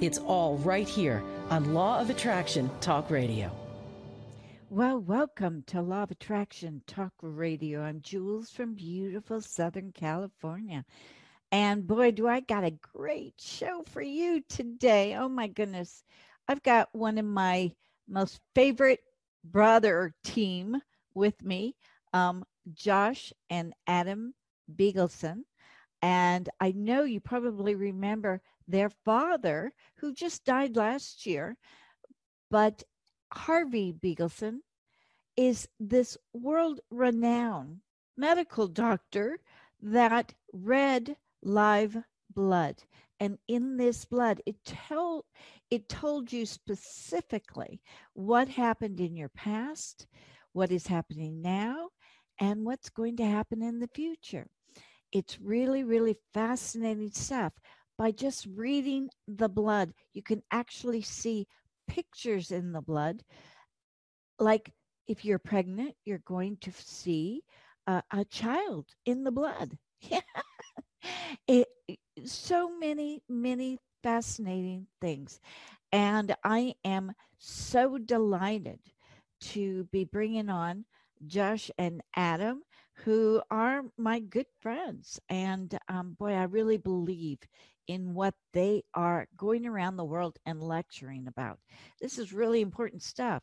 It's all right here on Law of Attraction Talk Radio. Well, welcome to Law of Attraction Talk Radio. I'm Jules from beautiful Southern California. And boy, do I got a great show for you today. Oh my goodness. I've got one of my most favorite brother team with me, um, Josh and Adam Bigelsen. And I know you probably remember their father, who just died last year. But Harvey Bigelsen is this world renowned medical doctor that read live blood and in this blood it told it told you specifically what happened in your past what is happening now and what's going to happen in the future it's really really fascinating stuff by just reading the blood. You can actually see pictures in the blood. Like if you're pregnant you're going to see a, a child in the blood. It, so many, many fascinating things. And I am so delighted to be bringing on Josh and Adam, who are my good friends. And um, boy, I really believe in what they are going around the world and lecturing about. This is really important stuff.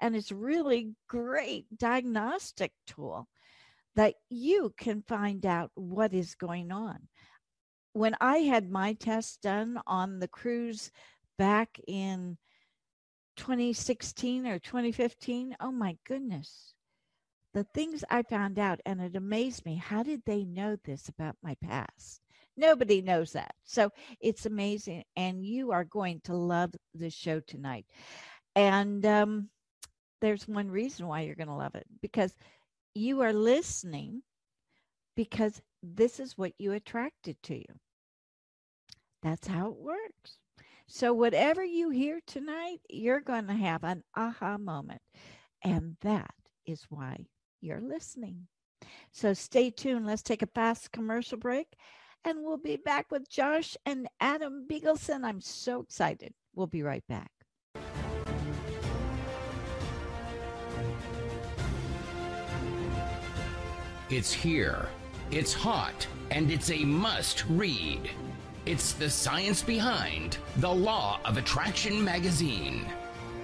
And it's really great diagnostic tool that you can find out what is going on. When I had my test done on the cruise back in 2016 or 2015, oh my goodness, the things I found out, and it amazed me. How did they know this about my past? Nobody knows that. So it's amazing. And you are going to love the show tonight. And um, there's one reason why you're going to love it because you are listening because this is what you attracted to you. That's how it works. So, whatever you hear tonight, you're going to have an aha moment. And that is why you're listening. So, stay tuned. Let's take a fast commercial break and we'll be back with Josh and Adam Bigelsen. I'm so excited. We'll be right back. It's here, it's hot, and it's a must read. It's the science behind The Law of Attraction magazine.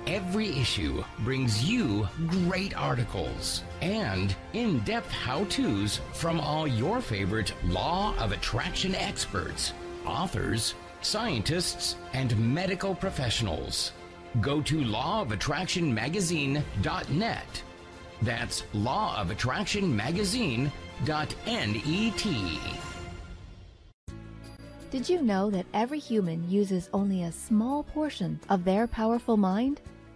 Every issue brings you great articles and in depth how to's from all your favorite Law of Attraction experts, authors, scientists, and medical professionals. Go to lawofattractionmagazine.net that's lawofattractionmagazine.net. Did you know that every human uses only a small portion of their powerful mind?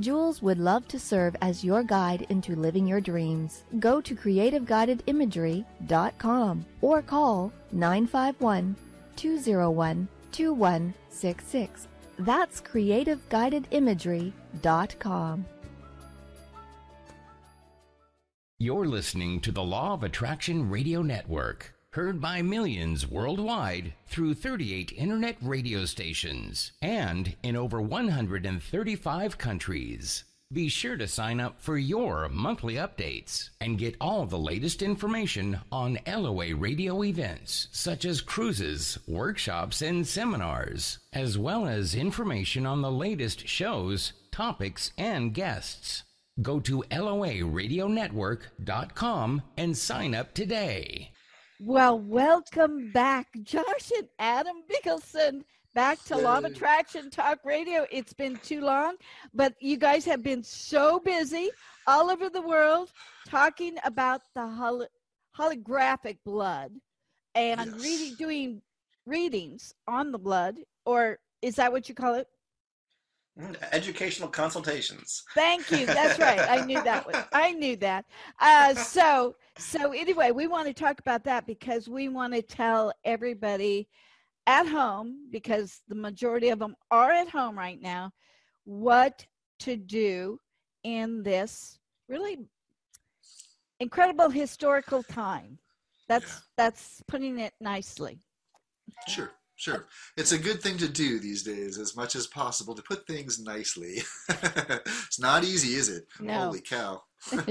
Jules would love to serve as your guide into living your dreams. Go to creativeguidedimagery.com or call 951 201 2166. That's creativeguidedimagery.com. You're listening to the Law of Attraction Radio Network, heard by millions worldwide through 38 internet radio stations and in over 135 countries. Be sure to sign up for your monthly updates and get all the latest information on LOA radio events such as cruises, workshops, and seminars, as well as information on the latest shows, topics, and guests. Go to LOARadionetwork.com and sign up today. Well, welcome back, Josh and Adam Bigelsen, back to Law of Attraction Talk Radio. It's been too long, but you guys have been so busy all over the world talking about the hol- holographic blood and Yes. reading, doing readings on the blood, or is that what you call it? Educational consultations. Thank you. That's right. I knew that was. I knew that. Uh, so so anyway, we want to talk about that because we want to tell everybody at home because the majority of them are at home right now what to do in this really incredible historical time. That's Yeah. that's putting it nicely. Sure, sure. It's a good thing to do these days, as much as possible, to put things nicely. it's not easy, is it? No. Holy cow.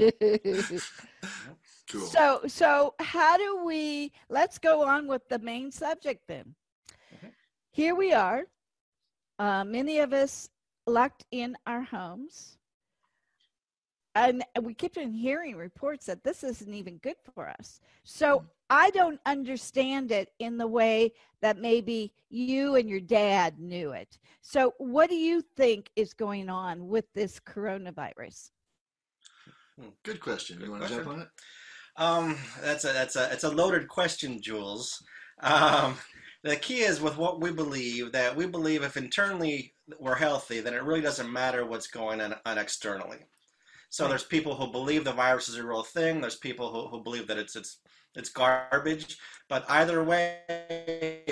Cool. So, so how do we? Let's go on with the main subject then. Okay. Here we are. Uh, many of us locked in our homes, and we keep on hearing reports that this isn't even good for us. So I don't understand it in the way that maybe you and your dad knew it. So, what do you think is going on with this coronavirus? Good question. Good you want to jump on it? Um, that's a that's a it's a loaded question, Jules. Um, the key is with what we believe that we believe if internally we're healthy, then it really doesn't matter what's going on, on externally. So Right. there's people who believe the virus is a real thing. There's people who, who believe that it's it's it's garbage. But either way,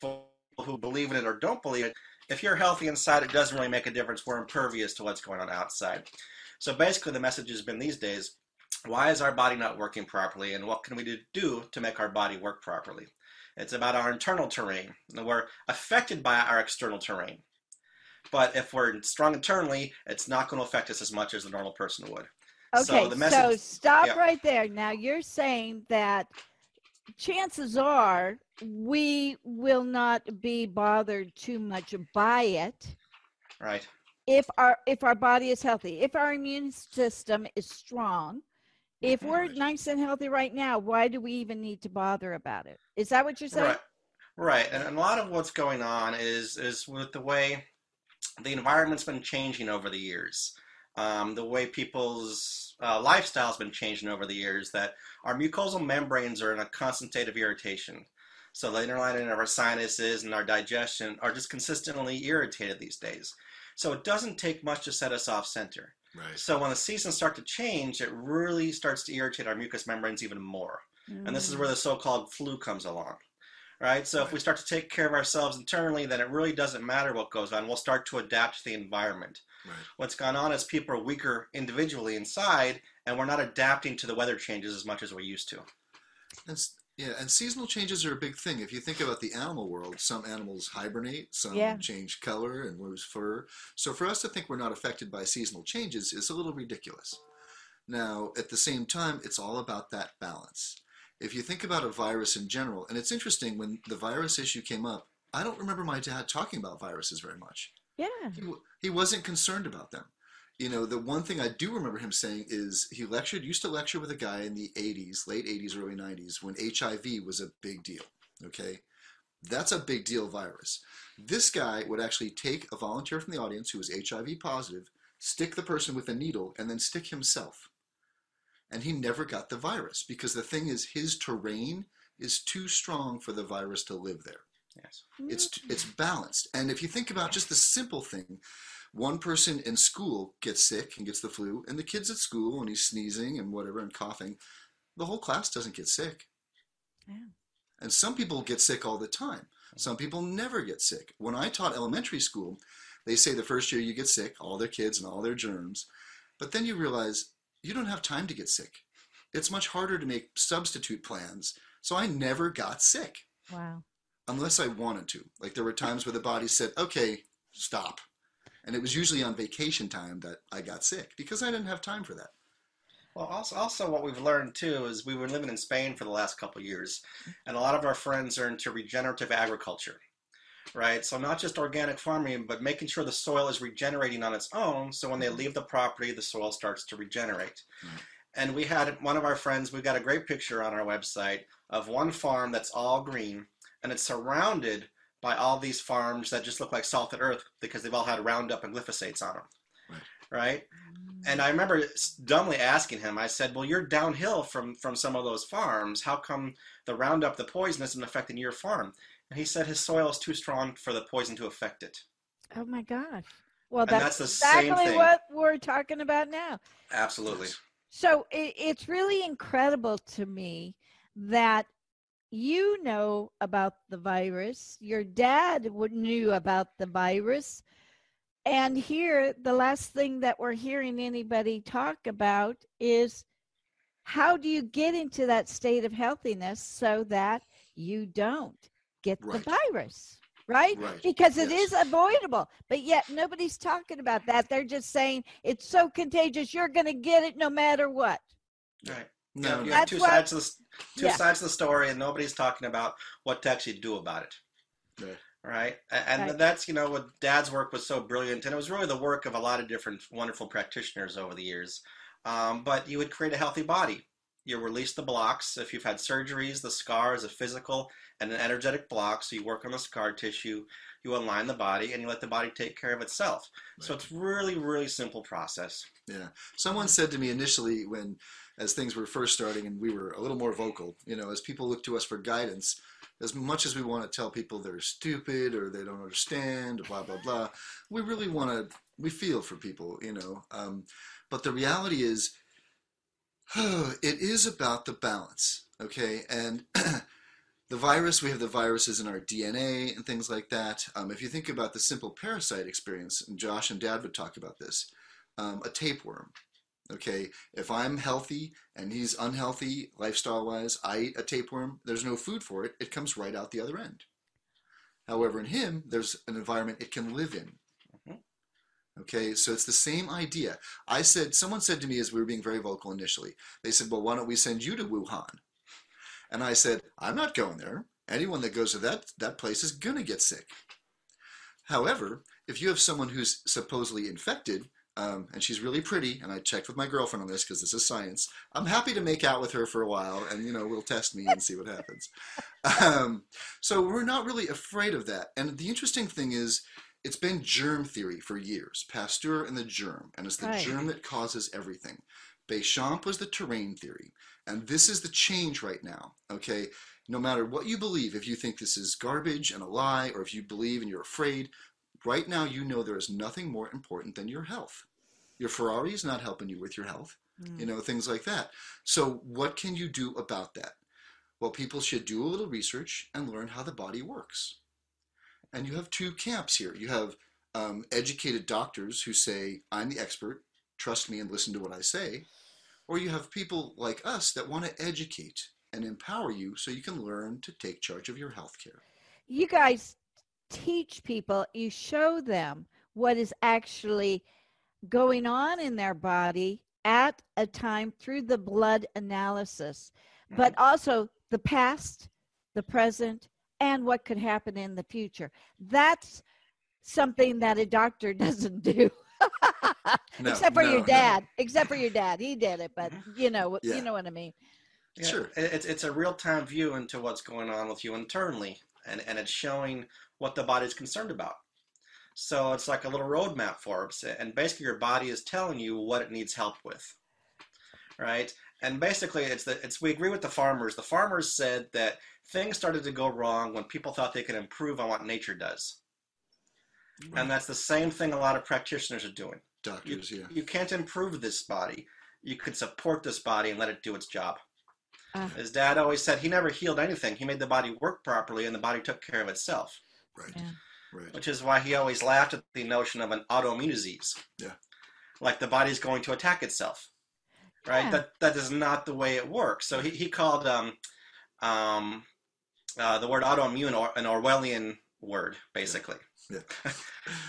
people who believe in it or don't believe it, if you're healthy inside, it doesn't really make a difference. We're impervious to what's going on outside. So basically, the message has been these days why is our body not working properly and what can we do to make our body work properly it's about our internal terrain and we're affected by our external terrain but if we're strong internally it's not going to affect us as much as the normal person would Okay, So so, message- stop yeah. right there. Now you're saying that chances are we will not be bothered too much by it right if our if our body is healthy, if our immune system is strong. If mm-hmm. we're Right. nice and healthy right now, why do we even need to bother about it? Is that what you're saying? Right, right, and a lot of what's going on is is with the way the environment's been changing over the years, um, the way people's uh, lifestyle's been changing over the years. That our mucosal membranes are in a constant state of irritation. So the inner lining of our sinuses and our digestion are just consistently irritated these days. So it doesn't take much to set us off center. Right. So when the seasons start to change, it really starts to irritate our mucous membranes even more. And this is where the so-called flu comes along. Right? So if we start to take care of ourselves internally, then it really doesn't matter what goes on. We'll start to adapt to the environment. Right. What's gone on is people are weaker individually inside, and we're not adapting to the weather changes as much as we used to. And, yeah, and seasonal changes are a big thing. If you think about the animal world, some animals hibernate, some Yeah. change color and lose fur. So for us to think we're not affected by seasonal changes is a little ridiculous. Now, at the same time, it's all about that balance. If you think about a virus in general, and it's interesting when the virus issue came up, I don't remember my dad talking about viruses very much. Yeah. He, he wasn't concerned about them. You know, the one thing I do remember him saying is he lectured, used to lecture with a guy in the 80s, late 80s, early 90s, when HIV was a big deal. Okay? That's a big deal virus. This guy would actually take a volunteer from the audience who was HIV positive, stick the person with a needle, and then stick himself. And he never got the virus because the thing is, his terrain is too strong for the virus to live there. Yes. It's it's balanced. And if you think about just the simple thing, one person in school gets sick and gets the flu, and the kid's at school and he's sneezing and whatever and coughing, the whole class doesn't get sick. Yeah. And some people get sick all the time. Some people never get sick. When I taught elementary school, they say the first year you get sick, all their kids and all their germs, but then you realize you don't have time to get sick. It's much harder to make substitute plans. So I never got sick Wow. Unless I wanted to. Like there were times where the body said, "Okay, stop," and it was usually on vacation time that I got sick because I didn't have time for that. Well, also, also what we've learned too is we were living in Spain for the last couple of years, and a lot of our friends are into regenerative agriculture, right? So not just organic farming, but making sure the soil is regenerating on its own. So when they mm-hmm. leave the property, the soil starts to regenerate. Right. And we had one of our friends. We've got a great picture on our website of one farm that's all green, and it's surrounded by all these farms that just look like salted earth because they've all had Roundup and glyphosates on them, Right. right? And I remember dumbly asking him. I said, "Well, you're downhill from from some of those farms. How come the Roundup, the poison, isn't affecting your farm?" And he said his soil is too strong for the poison to affect it. Oh my gosh. Well, that's, that's the same exactly thing. what we're talking about now. Absolutely. So it, it's really incredible to me that you know about the virus. Your dad knew about the virus. And here, the last thing that we're hearing anybody talk about is how do you get into that state of healthiness so that you don't get Right. the virus? Right? Right. Because it Yes. is avoidable. But yet nobody's talking about that. They're just saying it's so contagious, you're going to get it no matter what. Right. No, you have, no. you have That's two what- sides of the two Yeah. sides of the story, and nobody's talking about what to actually do about it. Right. Right. And Right. that's you know what Dad's work was so brilliant, and it was really the work of a lot of different wonderful practitioners over the years. Um, but you would create a healthy body. You release the blocks. If you've had surgeries, the scar is a physical and an energetic block. So you work on the scar tissue, you align the body, and you let the body take care of itself. So it's really, really simple process. Yeah. Someone said to me initially when as things were first starting and we were a little more vocal, you know, as people look to us for guidance, as much as we want to tell people they're stupid or they don't understand, blah blah blah, we really want to we feel for people, you know. Um, but the reality is it is about the balance, okay? And the virus, we have the viruses in our DNA and things like that. Um, if you think about the simple parasite experience, and Josh and Dad would talk about this, um, a tapeworm. Okay, if I'm healthy and he's unhealthy lifestyle wise, I eat a tapeworm, there's no food for it, it comes right out the other end. However, in him, there's an environment it can live in. Mhm. Okay, so it's the same idea. I said, someone said to me as we were being very vocal initially, they said, Well, why don't we send you to Wuhan? And I said, I'm not going there. Anyone that goes to that, that place is going to get sick. However, if you have someone who's supposedly infected, um, and she's really pretty, and I checked with my girlfriend on this because this is science. I'm happy to make out with her for a while, and you know we'll test me and see what happens. Um, so we're not really afraid of that. And the interesting thing is, it's been germ theory for years, Pasteur and the germ, and it's the Right. germ that causes everything. Béchamp was the terrain theory, and this is the change right now. Okay, no matter what you believe, if you think this is garbage and a lie, or if you believe and you're afraid, right now you know there is nothing more important than your health. Your Ferrari is not helping you with your health, you know, things like that. So, what can you do about that? Well, people should do a little research and learn how the body works. And you have two camps here. You have um, educated doctors who say, I'm the expert, trust me and listen to what I say. Or you have people like us that want to educate and empower you so you can learn to take charge of your health care. you guys teach people, you show them what is actually going on in their body at a time through the blood analysis, mm-hmm. but also the past, the present, and what could happen in the future. That's something that a doctor doesn't do. No, except for no, your no. dad. Except for your dad. He did it, but mm-hmm. you know, Yeah. you know what I mean. Sure. It's it's a real time view into what's going on with you internally, and and it's showing what the body's concerned about. So it's like a little roadmap for us, and basically your body is telling you what it needs help with, right? And basically, it's the it's we agree with the farmers. The farmers said that things started to go wrong when people thought they could improve on what nature does, and that's the same thing a lot of practitioners are doing. You, Doctors, yeah. you can't improve this body. You can support this body and let it do its job. Ah. His dad always said he never healed anything. He made the body work properly and the body took care of itself, Right. Yeah. Right. which is why he always laughed at the notion of an autoimmune disease. Yeah. Like the body's going to attack itself. Right? Yeah. That that is not the way it works. So he, he called um, um, uh, the word autoimmune or, an Orwellian word, basically. Yeah.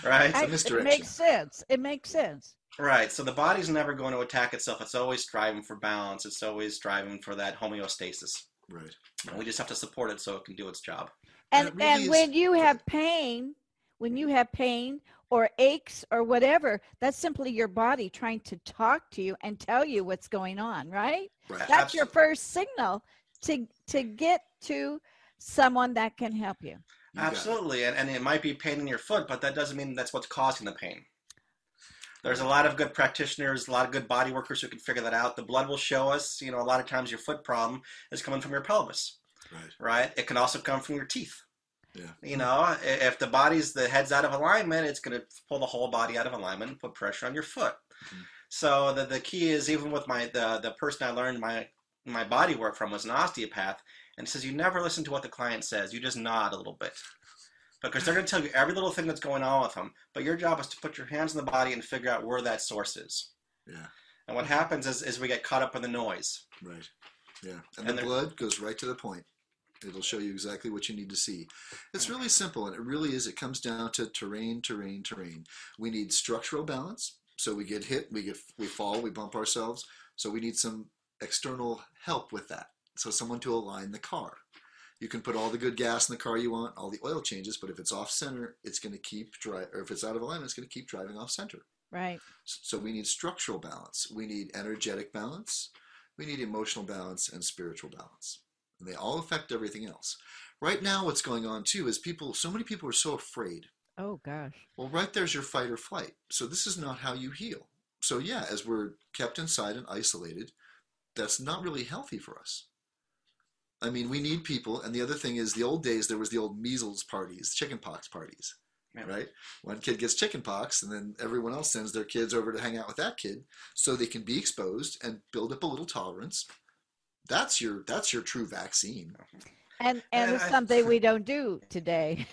right? I- a it makes sense. It makes sense. Right. So the body's never going to attack itself. It's always striving for balance. It's always striving for that homeostasis. Right. And we just have to support it so it can do its job. And it really and is- when you have pain, when you have pain or aches or whatever, that's simply your body trying to talk to you and tell you what's going on, right? right. That's your first signal to to get to someone that can help you. You. Absolutely, and, and it might be pain in your foot, but that doesn't mean that's what's causing the pain. There's a lot of good practitioners, a lot of good body workers who can figure that out. The blood will show us, you know, a lot of times your foot problem is coming from your pelvis, Right. right? It can also come from your teeth. Yeah. You know, if the body's the head's out of alignment, it's going to pull the whole body out of alignment and put pressure on your foot. Mhm. So the the key is even with my the the person I learned my my body work from was an osteopath, and says you never listen to what the client says. You just nod a little bit because they're going to tell you every little thing that's going on with them. But your job is to put your hands in the body and figure out where that source is. Yeah. And what happens is, is we get caught up in the noise. Right. Yeah. And, And the blood goes right to the point. It'll show you exactly what you need to see. It's really simple, and it really is. It comes down to terrain, terrain, terrain. We need structural balance. So we get hit, we get, we fall, we bump ourselves. So we need some external help with that. So someone to align the car. You can put all the good gas in the car you want, all the oil changes, but if it's off center, it's going to keep drive, or if it's out of alignment, it's going to keep driving off center. Right. So we need structural balance. We need energetic balance. We need emotional balance and spiritual balance. And they all affect everything else. Right now, what's going on too is people, so many people are so afraid. Oh gosh. Well, right there's your fight or flight. So this is not how you heal. So yeah, as we're kept inside and isolated, that's not really healthy for us. I mean, we need people. And the other thing is, the old days there was the old measles parties, chickenpox parties, Yeah. right? One kid gets chickenpox, and then everyone else sends their kids over to hang out with that kid, so they can be exposed and build up a little tolerance. That's your that's your true vaccine. And and And it's I- something we don't do today.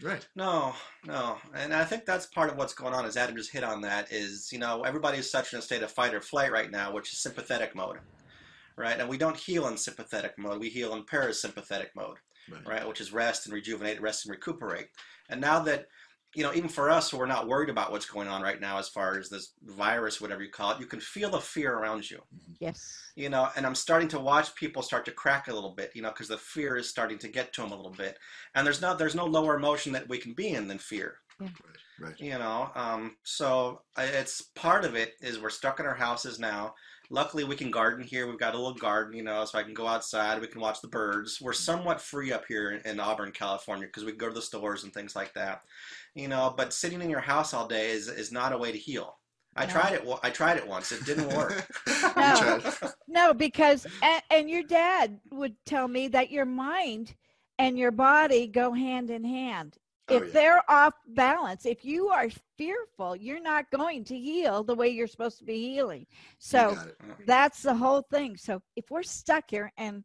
Right. No, no, and I think that's part of what's going on. As Adam just hit on that, is you know everybody's such in a state of fight or flight right now, which is sympathetic mode, right? And we don't heal in sympathetic mode; we heal in parasympathetic mode, Right. right? Which is rest and rejuvenate, rest and recuperate. And now that you know, even for us, who are not worried about what's going on right now, as far as this virus, whatever you call it, you can feel the fear around you. Yes. you know and i'm starting to watch people start to crack a little bit you know because the fear is starting to get to them a little bit and there's no there's no lower emotion that we can be in than fear Right. Right. you know um, so it's part of it is we're stuck in our houses now luckily we can garden here. We've got a little garden you know so i can go outside. We can watch the birds. We're somewhat free up here in, in auburn california because we can go to the stores and things like that. You know but sitting in your house all day is, is not a way to heal. I No. tried it i tried it once. It didn't work. No. No, because and, and your dad would tell me that your mind and your body go hand in hand. Oh, if yeah. they're off balance, if you are fearful, you're not going to heal the way you're supposed to be healing. So that's the whole thing. So if we're stuck here, and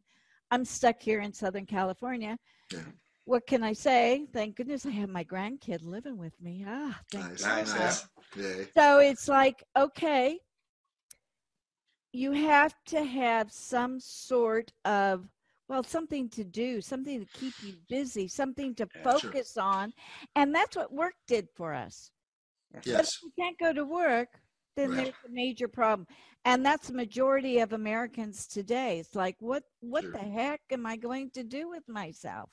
I'm stuck here in Southern California, Yeah. what can I say? Thank goodness I have my grandkid living with me. Ah, thank Nice. Nice, goodness. So it's like, okay, you have to have some sort of, well, something to do, something to keep you busy, something to Yeah, sure. focus on. And that's what work did for us. But Yes. if you can't go to work, then Right. there's a major problem. And that's the majority of Americans today. It's like, what what Sure. the heck am I going to do with myself?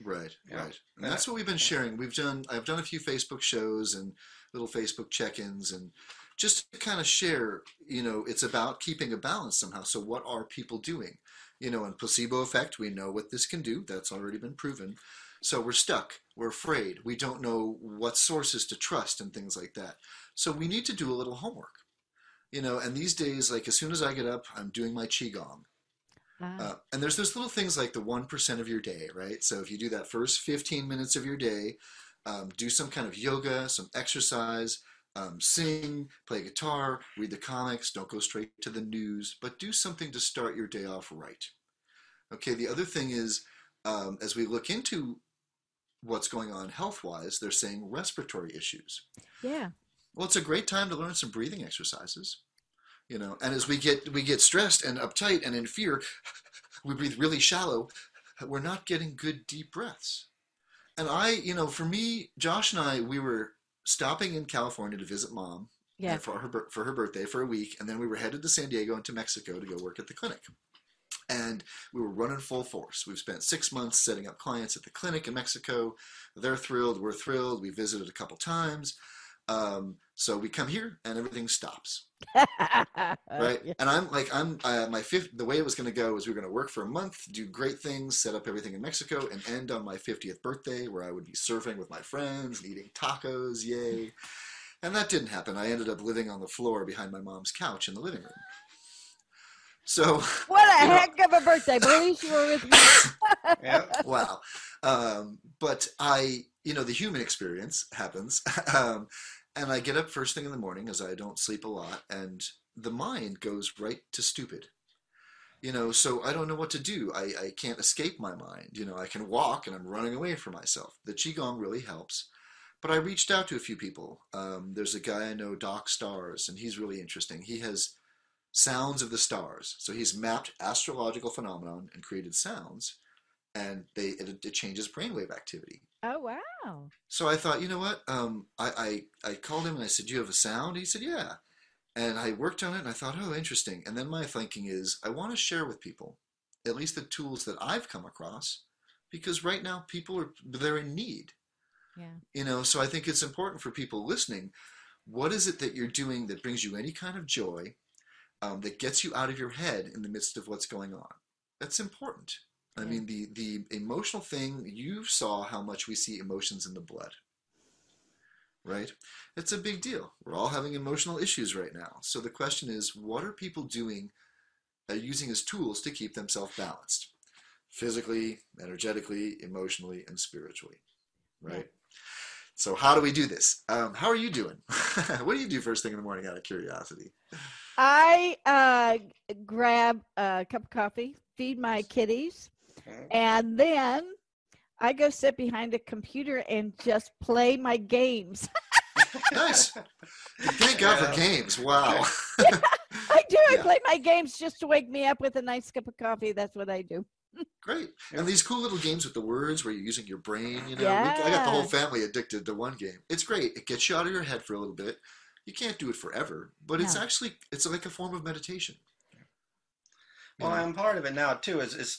Right, Yeah. right. And that's what we've been sharing. We've done I've done a few Facebook shows and little Facebook check-ins and just to kind of share, you know, it's about keeping a balance somehow. So what are people doing? You know, and placebo effect, we know what this can do. That's already been proven. So we're stuck. We're afraid. We don't know what sources to trust and things like that. So we need to do a little homework. You know, and these days, like as soon as I get up, I'm doing my qigong. Ah, Uh, and there's those little things like the 1% of your day, right? So if you do that first 15 minutes of your day, um, do some kind of yoga, some exercise, um, sing, play guitar, read the comics, don't go straight to the news, but do something to start your day off right. Okay, the other thing is, um, as we look into what's going on health wise, they're saying respiratory issues. yeah. Well, it's a great time to learn some breathing exercises. You know, and as we get we get stressed and uptight and in fear, we breathe really shallow. We're not getting good deep breaths. And I, you know, for me, Josh and I, we were stopping in California to visit mom uh, Yeah. for her for her birthday for a week, and then we were headed to San Diego and to Mexico to go work at the clinic. and we were running full force. We've spent six months setting up clients at the clinic in Mexico. They're thrilled. We're thrilled. We visited a couple times. Um, so we come here and everything stops, right? Yeah. And I'm like, I'm uh, my fifth. The way it was going to go is we were going to work for a month, do great things, set up everything in Mexico, and end on my 50th birthday, where I would be surfing with my friends, and eating tacos, yay! And that didn't happen. I ended up living on the floor behind my mom's couch in the living room. So What a You know- heck of a birthday, Bruce. You were with me. Yeah. wow. Um, but I, you know, the human experience happens. um, and I get up first thing in the morning as I don't sleep a lot, and the mind goes right to stupid. You know, so I don't know what to do. I, I can't escape my mind. You know, I can walk and I'm running away from myself. The Qigong really helps. But I reached out to a few people. Um, there's a guy I know, Doc Stars, and he's really interesting. He has sounds of the stars. So he's mapped astrological phenomenon and created sounds and they it, it changes brainwave activity. Oh, wow. So I thought, you know what? Um, I, I I called him and I said, "Do you have a sound?" He said, "Yeah." And I worked on it and I thought, "Oh, interesting." And then my thinking is, I want to share with people at least the tools that I've come across because right now people are they're in need. Yeah. You know, so I think it's important for people listening. What is it that you're doing that brings you any kind of joy, um, that gets you out of your head in the midst of what's going on? That's important. I mean, the the emotional thing. You saw how much we see emotions in the blood, right? It's a big deal. We're all having emotional issues right now. So the question is, what are people doing, uh, using as tools to keep themselves balanced, physically, energetically, emotionally, and spiritually, right? So how do we do this? Um, how are you doing? what do you do first thing in the morning out of curiosity? I uh, grab a cup of coffee, feed my kitties, and then I go sit behind a computer and just play my games. Nice. Thank God for Yeah. games. Wow. I do. I Yeah. play my games just to wake me up with a nice cup of coffee. That's what I do. Great. And these cool little games with the words where you're using your brain, you know, we- I got the whole family addicted to one game. It's great. It gets you out of your head for a little bit. You can't do it forever, but it's actually it's like a form of meditation. You Well, know? and part of it now too is is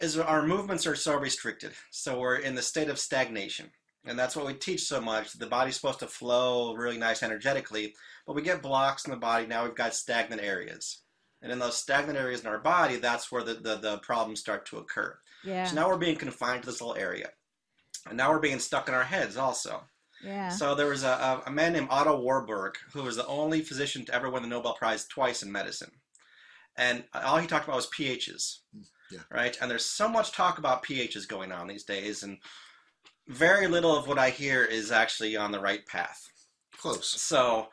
is our movements are so restricted, so we're in the state of stagnation, and that's what we teach so much. The body's supposed to flow really nice energetically, but we get blocks in the body. Now we've got stagnant areas, and in those stagnant areas in our body, that's where the the, the problems start to occur. Yeah. So now we're being confined to this little area, and now we're being stuck in our heads also. yeah. So there was a, a, a man named Otto Warburg who was the only physician to ever win the Nobel Prize twice in medicine. And all he talked about was pHs. Mm, yeah. Right? And there's so much talk about pHs going on these days, and very little of what I hear is actually on the right path. Close. So,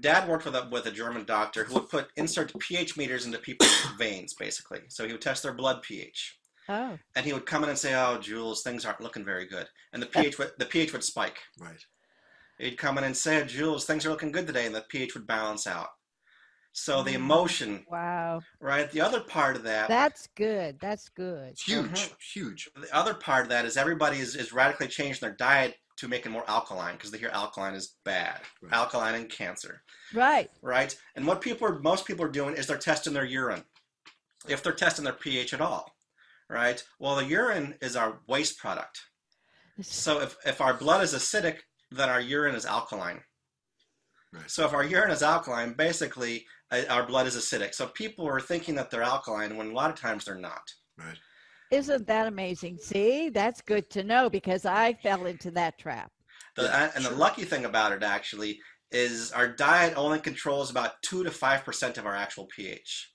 Dad worked with a, with a German doctor who would put insert pH meters into people's veins, basically. So he would test their blood pH oh. and he would come in and say, "Oh, Jules, things aren't looking very good," and the pH would, the pH would spike. Right. He'd come in and say, "Jules, things are looking good today," and the pH would balance out. So the Mm. emotion, Wow. right? The other part of that, That's good. That's good. It's huge. Mhm. Huge. the other part of that is everybody is, is radically changing their diet to make it more alkaline because they hear alkaline is bad, Right. alkaline and cancer, Right. right? And what people are, most people are doing is they're testing their urine, if they're testing their pH at all, right? Well, the urine is our waste product. So if, if our blood is acidic, then our urine is alkaline. Right. So if our urine is alkaline, basically uh, our blood is acidic. So people are thinking that they're alkaline when a lot of times they're not. Right. Isn't that amazing? See, that's good to know because I fell into that trap. The, and the lucky thing about it actually is our diet only controls about two to five percent of our actual pH.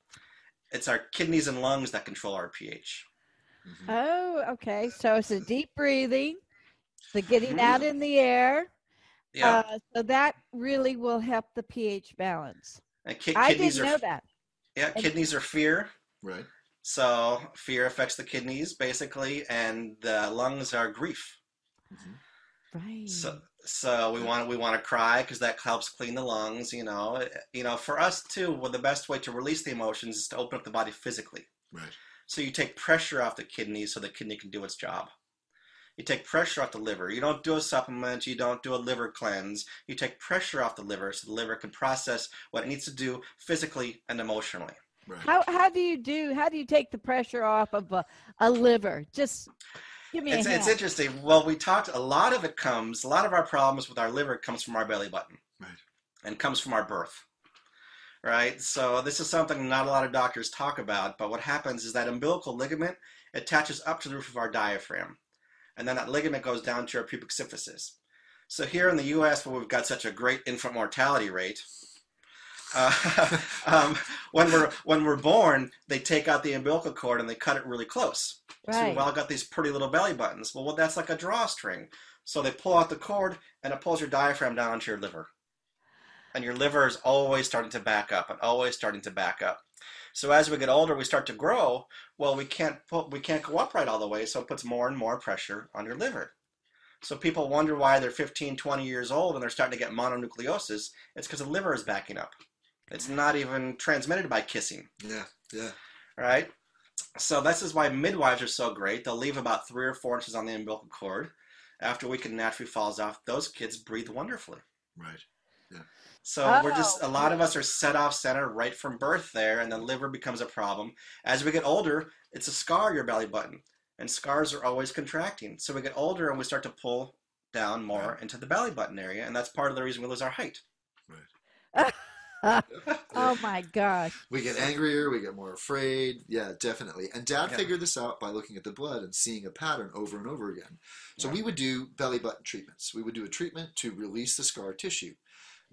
It's our kidneys and lungs that control our pH. Mhm. Oh, okay. So it's a deep breathing, the getting Mhm. out in the air. Yeah, Uh, so that really will help the pH balance. and ki- I didn't are know that. yeah kidneys are fear. Right. So fear affects the kidneys basically, and the lungs are grief. Mhm. Right. So so we want we want to cry because that helps clean the lungs. You know, you know, for us too. Well, the best way to release the emotions is to open up the body physically. Right. So you take pressure off the kidney so the kidney can do its job. You take pressure off the liver. You don't do a supplement. You don't do a liver cleanse. You take pressure off the liver so the liver can process what it needs to do physically and emotionally. Right. How how do you do? How do you take the pressure off of a, a liver? Just give me It's, a hand. it's interesting. Well, we talked, a lot of it comes, a lot of our problems with our liver comes from our belly button. Right. And comes from our birth. Right? So this is something not a lot of doctors talk about, but what happens is that umbilical ligament attaches up to the roof of our diaphragm. And then that ligament goes down to our pubic symphysis. So here in the U.S., where we've got such a great infant mortality rate, uh, um, when we're when we're born, they take out the umbilical cord and they cut it really close. So right. we've all got these pretty little belly buttons. Well, well, that's like a drawstring. So they pull out the cord and it pulls your diaphragm down to your liver. And your liver is always starting to back up and always starting to back up. So as we get older, we start to grow. Well, we can't put, we can't go upright all the way, so it puts more and more pressure on your liver. So people wonder why they're 15, 20 years old and they're starting to get mononucleosis. It's because the liver is backing up. It's not even transmitted by kissing Yeah, yeah. right? So this is why midwives are so great. They'll leave about three or four inches on the umbilical cord. After a week, it naturally falls off. Those kids breathe wonderfully. Right. Yeah. So oh. we're just Oh. a lot of us are set off center right from birth there, and the liver becomes a problem. As we get older, it's a scar your belly button, and scars are always contracting. So we get older and we start to pull down more into the belly button area, and that's part of the reason we lose our height. oh my gosh. We get angrier, we get more afraid. Yeah, definitely. And dad Yeah. figured this out by looking at the blood and seeing a pattern over and over again. So Yeah. we would do belly button treatments. We would do a treatment to release the scar tissue.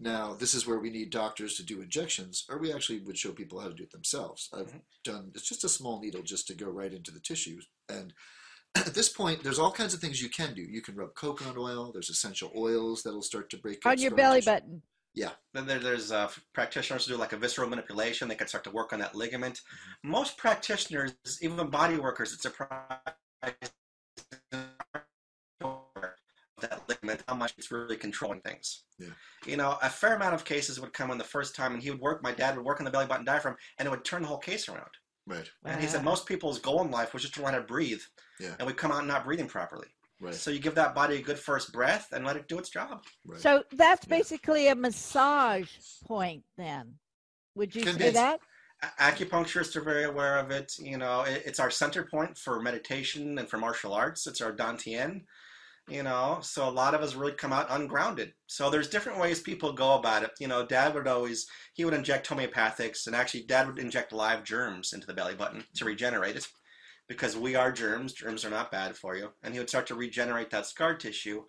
Now, this is where we need doctors to do injections, or we actually would show people how to do it themselves. I've Mhm. done, it's just a small needle just to go right into the tissue. And at this point, there's all kinds of things you can do. You can rub coconut oil, there's essential oils that'll start to break up On your belly tissue. button. Then there, there's uh, practitioners who do like a visceral manipulation. They can start to work on that ligament. Most practitioners, even body workers, it's surprising that ligament how much it's really controlling things. Yeah. You know, a fair amount of cases would come in the first time, and he would work. My dad would work on the belly button diaphragm, and it would turn the whole case around. Right, And he said most people's goal in life was just to learn how to breathe, Yeah. and we come out not breathing properly. Right, So you give that body a good first breath and let it do its job. right. So that's Yeah. basically a massage point then. Would you Can say that? Acupuncturists are very aware of it. You know, it, it's our center point for meditation and for martial arts. It's our dantian. You know, so a lot of us really come out ungrounded. So there's different ways people go about it. You know, Dad would always he would inject homeopathics, and actually Dad would inject live germs into the belly button to regenerate it, because we are germs. Germs are not bad for you, and he would start to regenerate that scar tissue.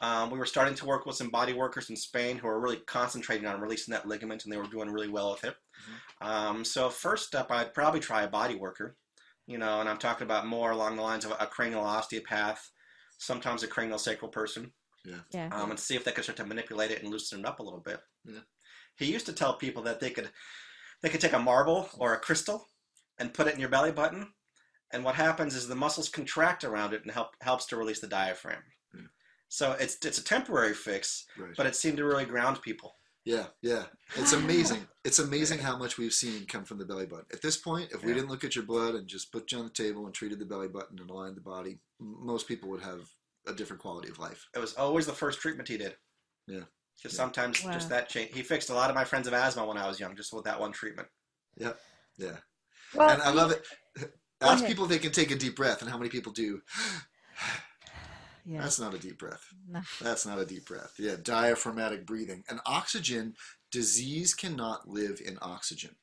Um, we were starting to work with some body workers in Spain who were really concentrating on releasing that ligament, and they were doing really well with it. Um, so first up, I'd probably try a body worker, you know, and I'm talking about more along the lines of a cranial osteopath, sometimes a cranial sacral person, Yeah. um, and see if they could start to manipulate it and loosen it up a little bit. Yeah. He used to tell people that they could they could take a marble or a crystal and put it in your belly button, and what happens is the muscles contract around it and help helps to release the diaphragm. Yeah. So it's it's a temporary fix, right. but it seemed to really ground people. Yeah, yeah. It's amazing. It's amazing how much we've seen come from the belly button. At this point, if we Yeah. didn't look at your blood and just put you on the table and treated the belly button and aligned the body, most people would have a different quality of life. It was always the first treatment he did. Yeah. Because Yeah. sometimes Wow. just that change. He fixed a lot of my friends of asthma when I was young, just with that one treatment. Yeah. Well, and I love it. Ask ahead. people if they can take a deep breath, and how many people do. Yeah. That's not a deep breath. No. That's not a deep breath. Yeah, diaphragmatic breathing. And oxygen, disease cannot live in oxygen.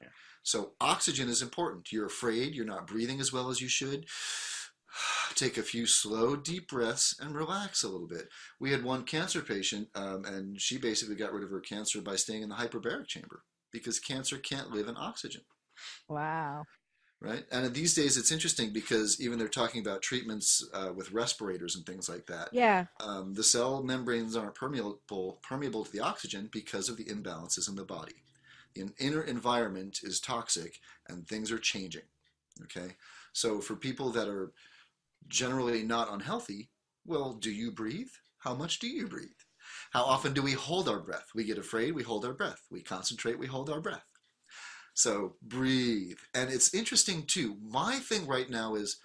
Yeah. So oxygen is important. You're afraid, you're not breathing as well as you should. Take a few slow, deep breaths and relax a little bit. We had one cancer patient, um, and she basically got rid of her cancer by staying in the hyperbaric chamber because cancer can't live in oxygen Wow. Right? And these days, it's interesting because even they're talking about treatments uh, with respirators and things like that. Yeah. Um, the cell membranes aren't permeable permeable to the oxygen because of the imbalances in the body. The inner environment is toxic, and things are changing. Okay, so for people that are generally not unhealthy, well, do you breathe? How much do you breathe? How often do we hold our breath? We get afraid, we hold our breath. We concentrate, we hold our breath. So breathe. And it's interesting too. My thing right now is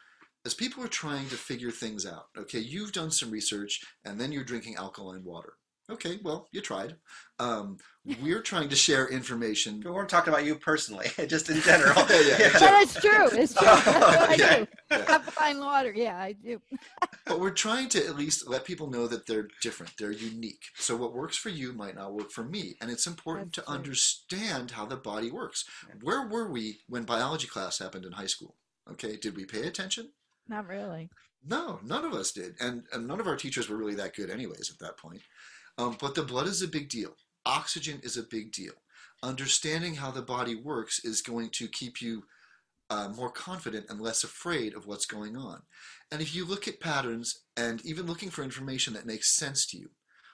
as people are trying to figure things out, okay, you've done some research and then you're drinking alkaline water. Okay, well, you tried. Um, we're trying to share information. We weren't talking about you personally, just in general. Yeah, yeah. But it's true. It's true. That's what I Yeah. do. Have fine water. Yeah, I do. But we're trying to at least let people know that they're different, they're unique. So what works for you might not work for me, and it's important That's to true. understand how the body works. Where were we when biology class happened in high school? Okay, did we pay attention? Not really. No, none of us did, and, and none of our teachers were really that good, anyways, at that point. Um, but the blood is a big deal. Oxygen is a big deal. Understanding how the body works is going to keep you uh, more confident and less afraid of what's going on. And if you look at patterns and even looking for information that makes sense to you,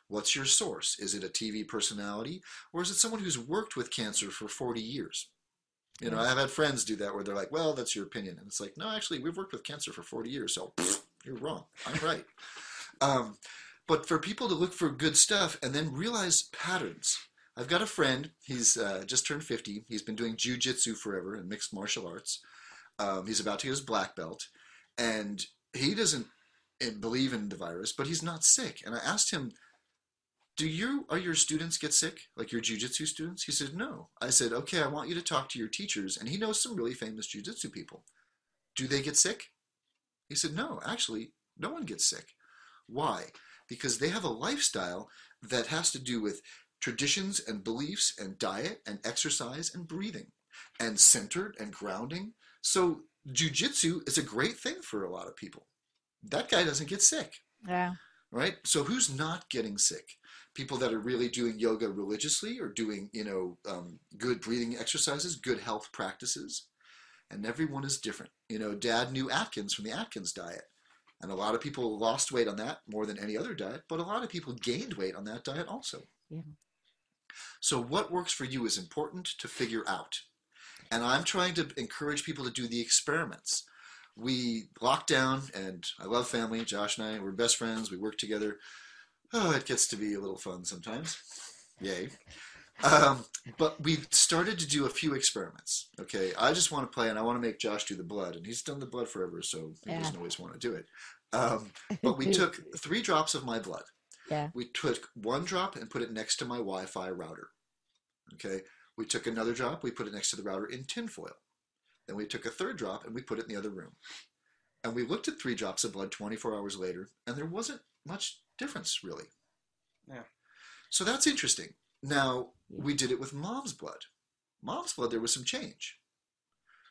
what's your source? Is it a TV personality or is it someone who's worked with cancer for 40 years? You know, I've had friends do that where they're like, well, that's your opinion. And it's like, no, actually, we've worked with cancer for 40 years, so pfft, you're wrong. I'm right. Um, but for people to look for good stuff and then realize patterns. I've got a friend, he's uh, just turned 50. He's been doing jujitsu forever and mixed martial arts. Um, he's about to get his black belt. And he doesn't uh, believe in the virus, but he's not sick. And I asked him, do you are your students get sick like your jujitsu students he said no i said okay i want you to talk to your teachers and he knows some really famous jujitsu people do they get sick he said no actually no one gets sick why because they have a lifestyle that has to do with traditions and beliefs and diet and exercise and breathing and centered and grounding so jujitsu is a great thing for a lot of people that guy doesn't get sick Yeah. right? So who's not getting sick? People that are really doing yoga religiously or doing, you know, um, good breathing exercises, good health practices. And everyone is different. You know, Dad knew Atkins from the Atkins diet. And a lot of people lost weight on that more than any other diet, but a lot of people gained weight on that diet also. Yeah. So what works for you is important to figure out. And I'm trying to encourage people to do the experiments we locked down and I love family. Josh and I, we're best friends. We work together. Oh, it gets to be a little fun sometimes. Yay. Um, but we started to do a few experiments. Okay. I just want to play and I want to make Josh do the blood. And he's done the blood forever, so he Yeah. doesn't always want to do it. Um, but we took three drops of my blood. Yeah. We took one drop and put it next to my Wi Fi router. Okay. We took another drop, we put it next to the router in tinfoil. Then we took a third drop and we put it in the other room. And we looked at three drops of blood 24 hours later, and there wasn't much difference, really. Yeah. So that's interesting. Now, we did it with mom's blood. Mom's blood, there was some change.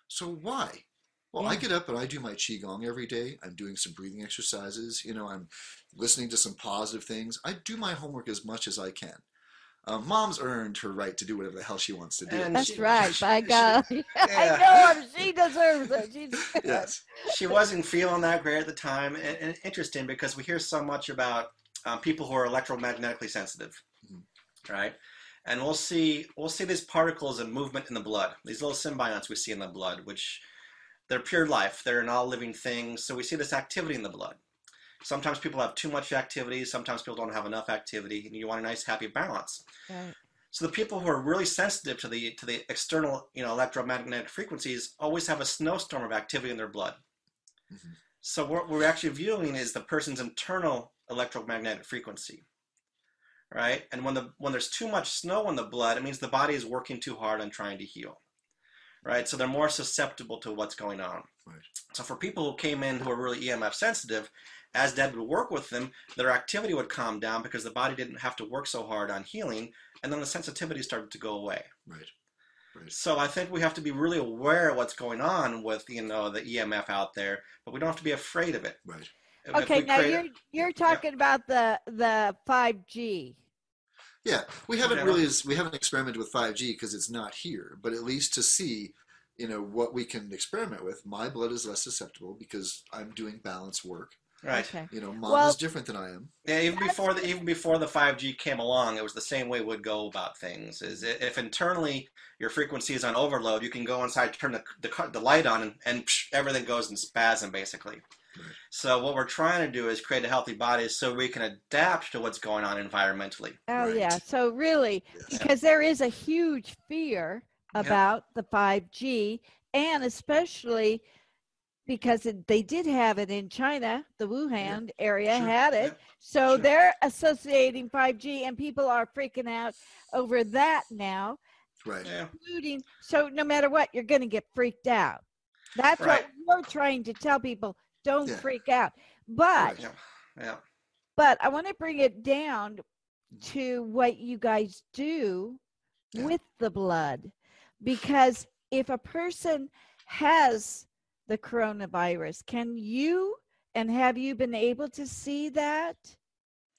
So why? Well, I get up and I do my Qigong every day. I'm doing some breathing exercises. You know, I'm listening to some positive things. I do my homework as much as I can. Um, mom's earned her right to do whatever the hell she wants to do. And That's she- right. she- By she- God. Yeah. I know her. She deserves it. She's yes. she wasn't feeling that great at the time. And, and interesting because we hear so much about um, people who are electromagnetically sensitive. Right? And we'll see we'll see these particles and movement in the blood. These little symbionts we see in the blood, which they're pure life. They're an all living things. So we see this activity in the blood. Sometimes people have too much activity. Sometimes people don't have enough activity, and you want a nice, happy balance. right. So the people who are really sensitive to the to the external, you know, electromagnetic frequencies always have a snowstorm of activity in their blood. Mm-hmm. So what we're actually viewing is the person's internal electromagnetic frequency, right? And when the when there's too much snow in the blood, it means the body is working too hard on trying to heal, right? So they're more susceptible to what's going on. Right. So for people who came in who are really EMF sensitive, as Dad would work with them, their activity would calm down because the body didn't have to work so hard on healing, and then the sensitivity started to go away. Right. Right. So I think we have to be really aware of what's going on with you know the EMF out there, but we don't have to be afraid of it. Right. If- if Okay, now create you're you're talking about the the 5G. Yeah, we haven't Okay. really we haven't experimented with 5G because it's not here, but at least to see, you know, what we can experiment with. My blood is less susceptible because I'm doing balance work. right. Okay. You know, mom Well- is different than I am. Yeah, even before the even before the five G came along, it was the same way we'd go about things. Is if internally your frequency is on overload, you can go inside, turn the the, the light on, and, and psh, everything goes in spasm basically. Right. So what we're trying to do is create a healthy body so we can adapt to what's going on environmentally. Oh Right. yeah. So really, Yes. because there is a huge fear Yeah. about the 5G, and especially because it, they did have it in China, the Wuhan area sure, had it. yeah, so sure. they're associating 5G and people are freaking out over that now, Right. Yeah. including so no matter what, you're going to get freaked out. That's Right. what we're trying to tell people. Don't Yeah. freak out. But Yeah. Yeah. but I want to bring it down to what you guys do Yeah. with the blood. Because if a person has the coronavirus, can you and have you been able to see that?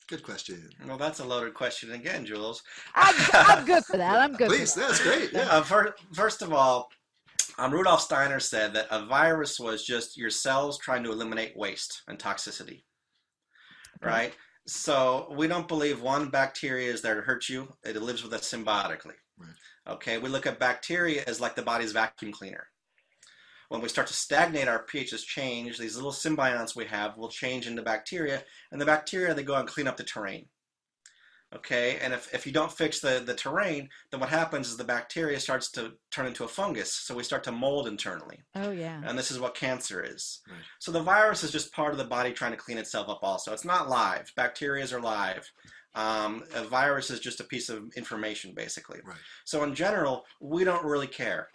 Good question. Well, that's a loaded question again, Jules. I'm, I'm good for that. I'm good. Please, for that. that's great. Yeah. Uh, fir- first of all, um, Rudolf Steiner said that a virus was just your cells trying to eliminate waste and toxicity. Right? So we don't believe one bacteria is there to hurt you, it lives with us symbiotically. Right. Okay, we look at bacteria as like the body's vacuum cleaner. When we start to stagnate, our pHs change. These little symbionts we have will change into bacteria, and the bacteria they go and clean up the terrain. Okay, and if, if you don't fix the, the terrain, then what happens is the bacteria starts to turn into a fungus. So we start to mold internally. Oh yeah. And this is what cancer is. Right. So the virus is just part of the body trying to clean itself up also. It's not live. Bacteria are live. Um, a virus is just a piece of information, basically. Right. So in general, we don't really care.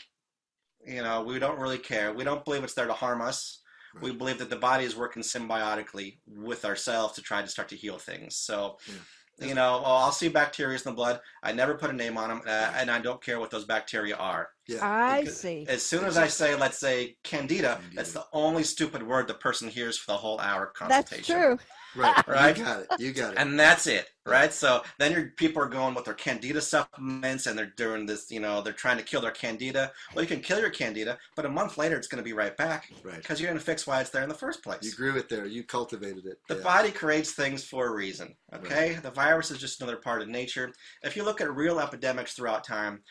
You know, we don't really care. We don't believe it's there to harm us. We believe that the body is working symbiotically with ourselves to try to start to heal things. So, Yeah. You know, well, I'll see bacteria in the blood. I never put a name on them, uh, and I don't care what those bacteria are. Yeah. I Because see. As soon as I say, let's say, candida, Candida. that's the only stupid word the person hears for the whole hour consultation. That's true. Right. Right? You got it. You got it. And that's it, right? So then your people are going with their candida supplements and they're doing this, you know, they're trying to kill their candida. Well, you can kill your candida, but a month later it's going to be right back right. because you're going to fix why it's there in the first place. You grew it there. You cultivated it. The yeah. body creates things for a reason, okay? The virus is just another part of nature. If you look at real epidemics throughout time,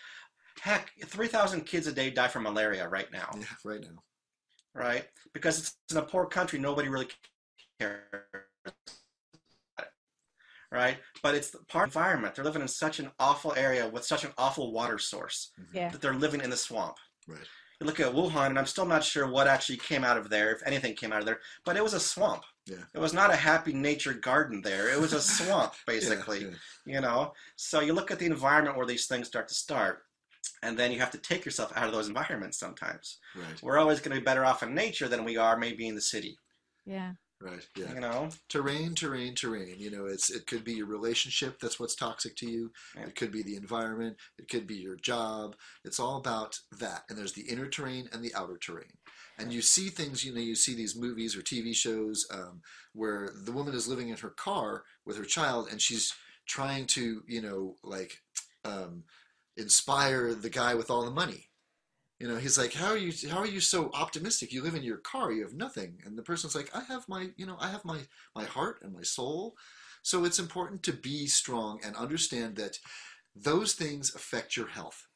heck, 3,000 kids a day die from malaria right now, Yeah. Right now. right? Because it's in a poor country, nobody really cares. Right? But it's the part of the environment. They're living in such an awful area with such an awful water source mm-hmm. Yeah. that they're living in the swamp. Right. You look at Wuhan, and I'm still not sure what actually came out of there, if anything came out of there, but it was a swamp. Yeah. It was not a happy nature garden there. It was a swamp, basically. Yeah, yeah. You know? So you look at the environment where these things start to start, and then you have to take yourself out of those environments sometimes. Right. We're always going to be better off in nature than we are maybe in the city. Yeah. Right. Yeah. You know? terrain terrain terrain you know it's it could be your relationship that's what's toxic to you Yeah. it could be the environment it could be your job it's all about that and there's the inner terrain and the outer terrain and you see things you know you see these movies or tv shows um, where the woman is living in her car with her child and she's trying to you know like um, inspire the guy with all the money you know, he's like, "How are you? How are you so optimistic? You live in your car. You have nothing." And the person's like, "I have my, you know, I have my my heart and my soul." So it's important to be strong and understand that those things affect your health.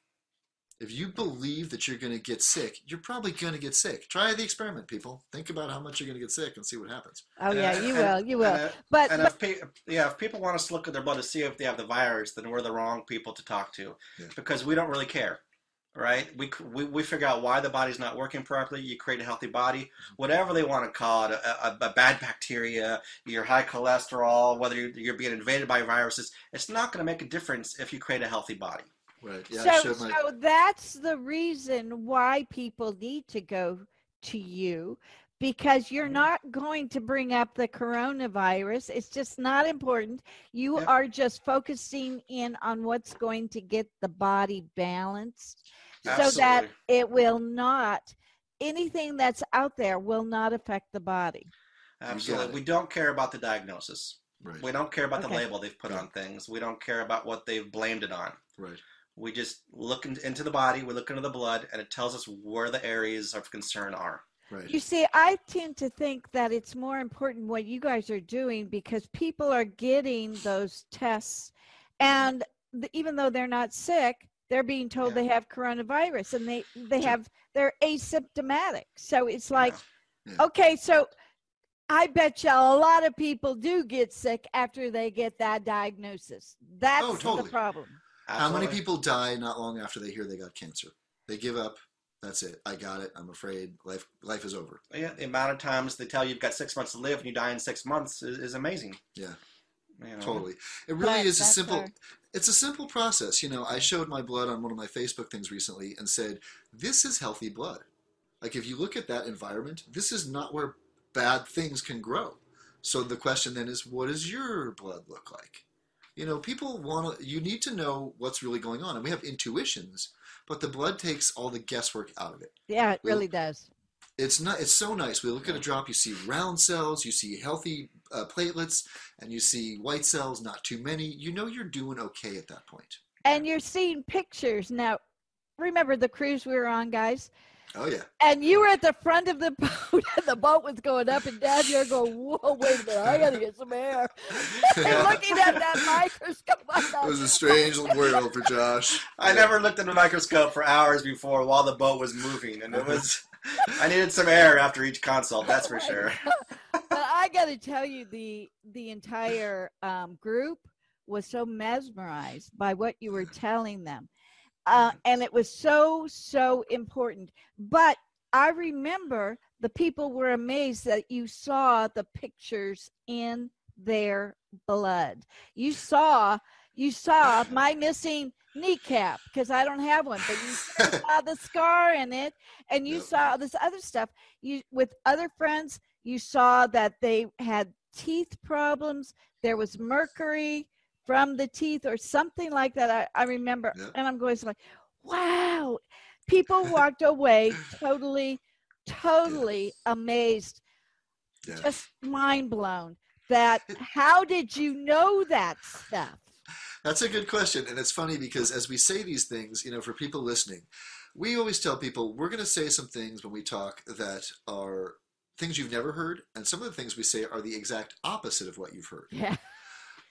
If you mm. believe that you're going to get sick, you're probably going to get sick. Try the experiment, people. Think about how much you're going to get sick and see what happens. Oh yeah, And- you and- will. You will. And, But, and but if pe- yeah, if people want us to look at their blood to see if they have the virus, then we're the wrong people to talk to, Yeah. because we don't really care, right? We, we we figure out why the body's not working properly. You create a healthy body, whatever they want to call it, a, a, a bad bacteria, your high cholesterol, whether you're, you're being invaded by viruses, it's not going to make a difference if you create a healthy body. Right? Yeah. So, showed my, so that's the reason why people need to go to you because you're Mhm. not going to bring up the coronavirus. It's just not important. You Yep. are just focusing in on what's going to get the body balanced so that it will not, anything that's out there will not affect the body. Absolutely. We don't care about the diagnosis. right. We don't care about the label they've put Yeah. on things. We don't care about what they've blamed it on. Right. We just look in, into the body, we look into the blood, and it tells us where the areas of concern are. Right. You see, I tend to think that it's more important what you guys are doing because people are getting those tests, and th- even though they're not sick, they're being told Yeah. they have coronavirus, and they they have they're asymptomatic. So it's like, Yeah. okay, so I bet you a lot of people do get sick after they get that diagnosis. That's oh, the totally. problem. How many people die not long after they hear they got cancer? They give up. That's it. I got it. I'm afraid life life is over. Yeah, the amount of times they tell you you've got six months to live and you die in six months is, is amazing. Yeah. You know? Totally. It really But is a simple. our- It's a simple process. You know, I showed my blood on one of my Facebook things recently and said, "This is healthy blood." Like if you look at that environment, this is not where bad things can grow. So the question then is, what does your blood look like? You know, people want to. You need to know what's really going on, and we have intuitions, but the blood takes all the guesswork out of it. Yeah, it Well- really does. It's not. It's so nice. We look at a drop. You see round cells. You see healthy uh, platelets, and you see white cells. Not too many. You know you're doing okay at that point. And you're seeing pictures. Now, remember the cruise we were on, guys? Oh yeah. And you were at the front of the boat, and the boat was going up and down. You're going, whoa, wait a minute, I got to get some air. and looking at that microscope, It was a strange world for Josh. I never looked at a microscope for hours before while the boat was moving, and it was. I needed some air after each consult. That's for sure. but I got to tell you, the the entire um, group was so mesmerized by what you were telling them, uh, and it was so so important. But I remember the people were amazed that you saw the pictures in their blood. You saw you saw my missing kneecap because I don't have one, but you saw the scar in it, and you Yep. saw this other stuff. You with other friends, you saw that they had teeth problems. There was mercury from the teeth or something like that. I, I remember, Yep. and I'm going like, wow. People walked away totally, totally amazed, Yeah. just mind blown. That how did you know that stuff? That's a good question, and it's funny because as we say these things, you know, for people listening, we always tell people we're going to say some things when we talk that are things you've never heard, and some of the things we say are the exact opposite of what you've heard. Yeah.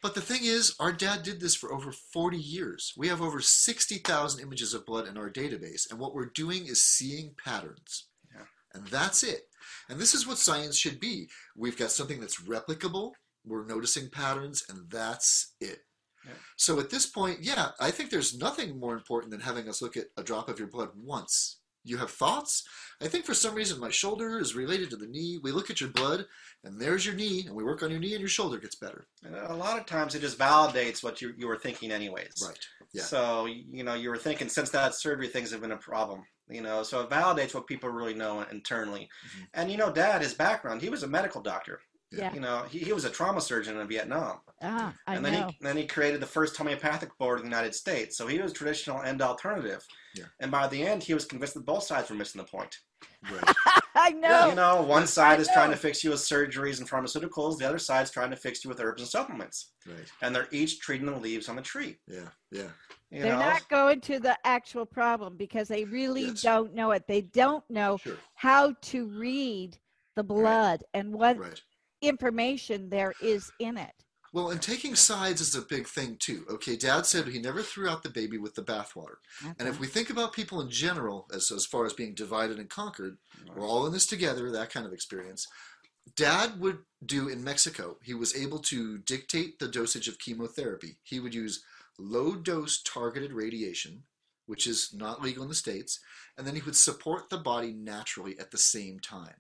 But the thing is, our dad did this for over 40 years. We have over 60,000 images of blood in our database, and what we're doing is seeing patterns. Yeah. And that's it. And this is what science should be. We've got something that's replicable, we're noticing patterns, and that's it. Yeah. So at this point, yeah, I think there's nothing more important than having us look at a drop of your blood once. You have thoughts? I think for some reason my shoulder is related to the knee. We look at your blood, and there's your knee, and we work on your knee, and your shoulder gets better. And a lot of times it just validates what you, you were thinking, anyways. Right. Yeah. So, you know, you were thinking since that surgery, things have been a problem. You know, so it validates what people really know internally. Mhm. And, you know, Dad, his background, he was a medical doctor. Yeah. You know, he, he was a trauma surgeon in Vietnam. Ah, I and then know. he then he created the first homeopathic board in the United States. So he was traditional and alternative. Yeah. And by the end, he was convinced that both sides were missing the point. Right. I know. You know, one side is I trying to fix you with surgeries and pharmaceuticals. The other side's trying to fix you with herbs and supplements. Right. And they're each treating the leaves on the tree. Yeah. Yeah. You They're know? not going to the actual problem because they really Yes. don't know it. They don't know Sure. how to read the blood and what Right. Information there is in it. Well, and taking sides is a big thing too. Okay, Dad said he never threw out the baby with the bathwater. And if we think about people in general, as as far as being divided and conquered, we're all in this together. That kind of experience. Dad would do in Mexico. He was able to dictate the dosage of chemotherapy. He would use low dose targeted radiation, which is not legal in the states, and then he would support the body naturally at the same time.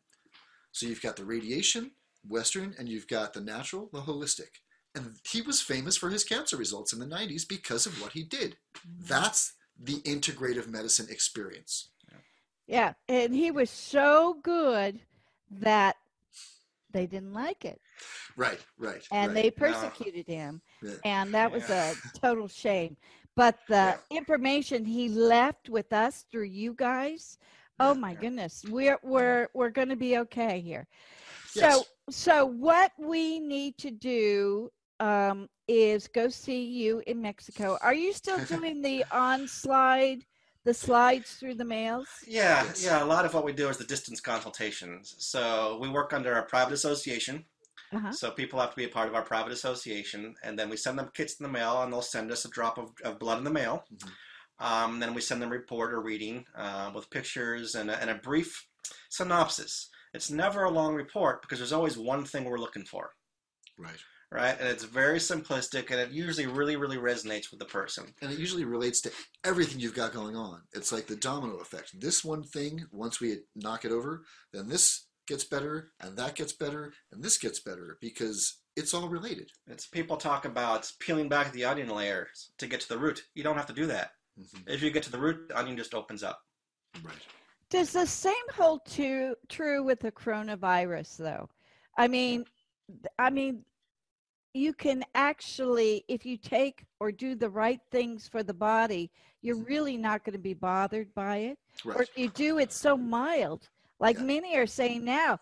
So you've got the radiation, Western, and you've got the natural, the holistic. And he was famous for his cancer results in the 90s because of what he did. Mm-hmm. That's the integrative medicine experience. Yeah, and he was so good that they didn't like it Right, right. and right. they persecuted him. Yeah. And that was Yeah. a total shame. But the information he left with us through you guys, oh my goodness, we're we're we're going to be okay here. So Yes. so what we need to do um, is go see you in Mexico. Are you still doing the on slide, the slides through the mails? Yeah, yeah. A lot of what we do is the distance consultations. So we work under a private association. Uh-huh. So people have to be a part of our private association, and then we send them kits in the mail, and they'll send us a drop of, of blood in the mail. Mhm. Um, then we send them report or reading uh, with pictures and a, and a brief synopsis. It's never a long report because there's always one thing we're looking for. Right. right? And it's very simplistic, and it usually really, really resonates with the person. And it usually relates to everything you've got going on. It's like the domino effect. This one thing, once we knock it over, then this gets better, and that gets better, and this gets better because it's all related. It's people talk about peeling back the onion layers to get to the root. You don't have to do that. Mm-hmm. If you get to the root, the onion just opens up. Right. Does the same hold to, true with the coronavirus, though? I mean, I mean, you can actually, if you take or do the right things for the body, you're Mhm. really not going to be bothered by it. Or if you do, it's so mild. Like Yeah. many are saying now,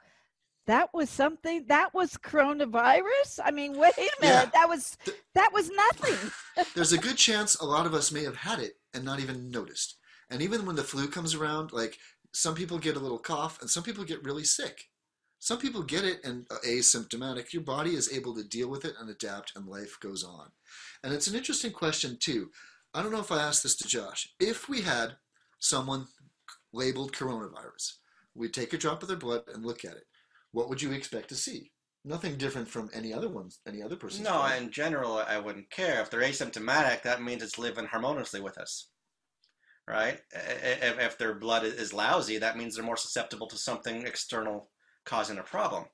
that was something that was coronavirus. I mean, wait a minute, Yeah. that was that was nothing. There's a good chance a lot of us may have had it and not even noticed. And even when the flu comes around, like some people get a little cough and some people get really sick. Some people get it and uh, asymptomatic. Your body is able to deal with it and adapt, and life goes on. And it's an interesting question, too. I don't know if I asked this to Josh. If we had someone labeled coronavirus, we'd take a drop of their blood and look at it. What would you expect to see? Nothing different from any other ones, any other person's No, blood. in general, I wouldn't care. If they're asymptomatic, that means it's living harmoniously with us, right? I- i- If, if their blood is lousy, that means they're more susceptible to something external causing a problem.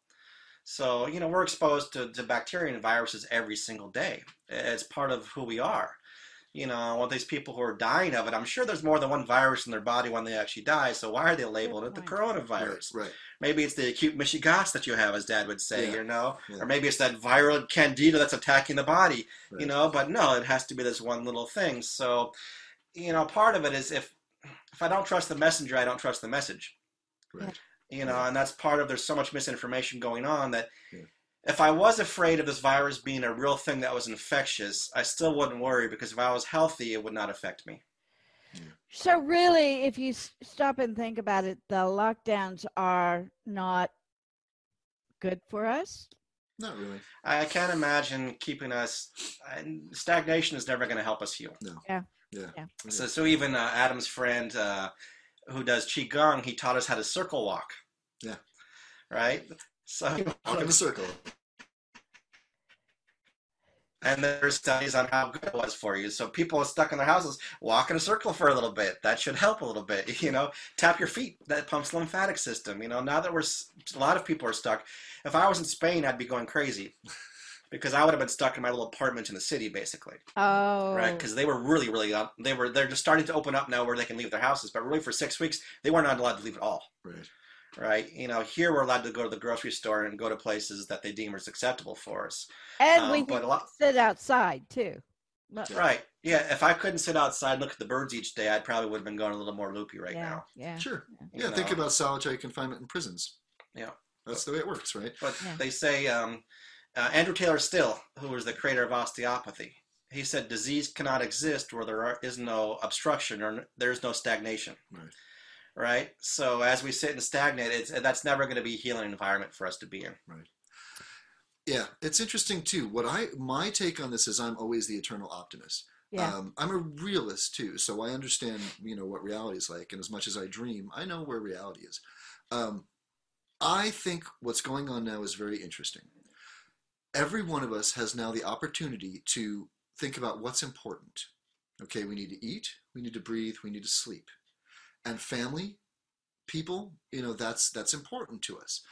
So, you know, we're exposed to, to bacteria and viruses every single day. It's part of who we are. You know, all these people who are dying of it, I'm sure there's more than one virus in their body when they actually die. So why are they labeling it the coronavirus? Right, right. Maybe it's the acute Michigas that you have, as Dad would say, Yeah. you know, Yeah. or maybe it's that viral candida that's attacking the body, you know. But no, it has to be this one little thing. So, you know, part of it is if if I don't trust the messenger, I don't trust the message. Right. You know, and that's part of there's so much misinformation going on that Yeah. if I was afraid of this virus being a real thing that was infectious, I still wouldn't worry because if I was healthy, it would not affect me. So really, if you s- stop and think about it, the lockdowns are not good for us. Not really. I can't imagine keeping us. And stagnation is never going to help us heal. No. Yeah. Yeah. So, so even uh, Adam's friend uh, who does qigong, he taught us how to circle walk. Yeah. Right. So Walk in a circle. and there's studies on how good it was for you. So people are stuck in their houses, walk in a circle for a little bit. That should help a little bit. You know, tap your feet. That pumps lymphatic system. You know, now that we're a lot of people are stuck. If I was in Spain, I'd be going crazy. Because I would have been stuck in my little apartment in the city, basically. Oh, right? Because they were really, really up. They were they're just starting to open up now where they can leave their houses, but really for six weeks they were not allowed to leave at all, Right. right? You know, here we're allowed to go to the grocery store and go to places that they deem as acceptable for us, and um, we but can lot- sit outside too. But- right? Yeah, if I couldn't sit outside and look at the birds each day, I probably would have been going a little more loopy right yeah, now. yeah. Sure. you Yeah, think about solitary confinement in prisons. Yeah. That's the way it works, right? But Yeah. they say um, uh, Andrew Taylor Still, who was the creator of osteopathy, he said disease cannot exist where there are, is no obstruction or there's no stagnation. Right. Right. So as we sit and stagnate, it's that's never going to be a healing environment for us to be in. Right. Yeah, it's interesting too. What I my take on this is I'm always the eternal optimist. Yeah. Um, I'm a realist too, so I understand you know what reality is like, and as much as I dream, I know where reality is. Um, I think what's going on now is very interesting. Every one of us has now the opportunity to think about what's important. Okay, we need to eat, we need to breathe, we need to sleep, and family, people, you know that's that's important to us.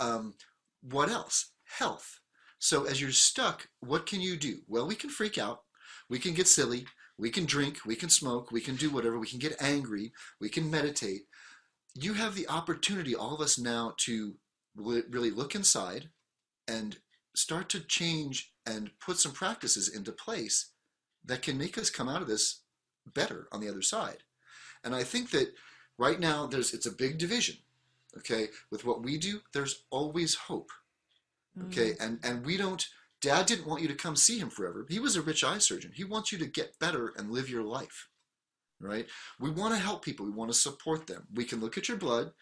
Um, what else? Health. So as you're stuck, what can you do? Well, we can freak out. We can get silly. We can drink. We can smoke. We can do whatever. We can get angry. We can meditate. You have the opportunity, all of us now, to really look inside and start to change and put some practices into place that can make us come out of this better on the other side. And I think that right now there's it's a big division. Okay, with what we do, there's always hope. Okay, Mm. and and we don't. Dad didn't want you to come see him forever. He was a rich eye surgeon. He wants you to get better and live your life. Right? We want to help people. We want to support them. We can look at your blood.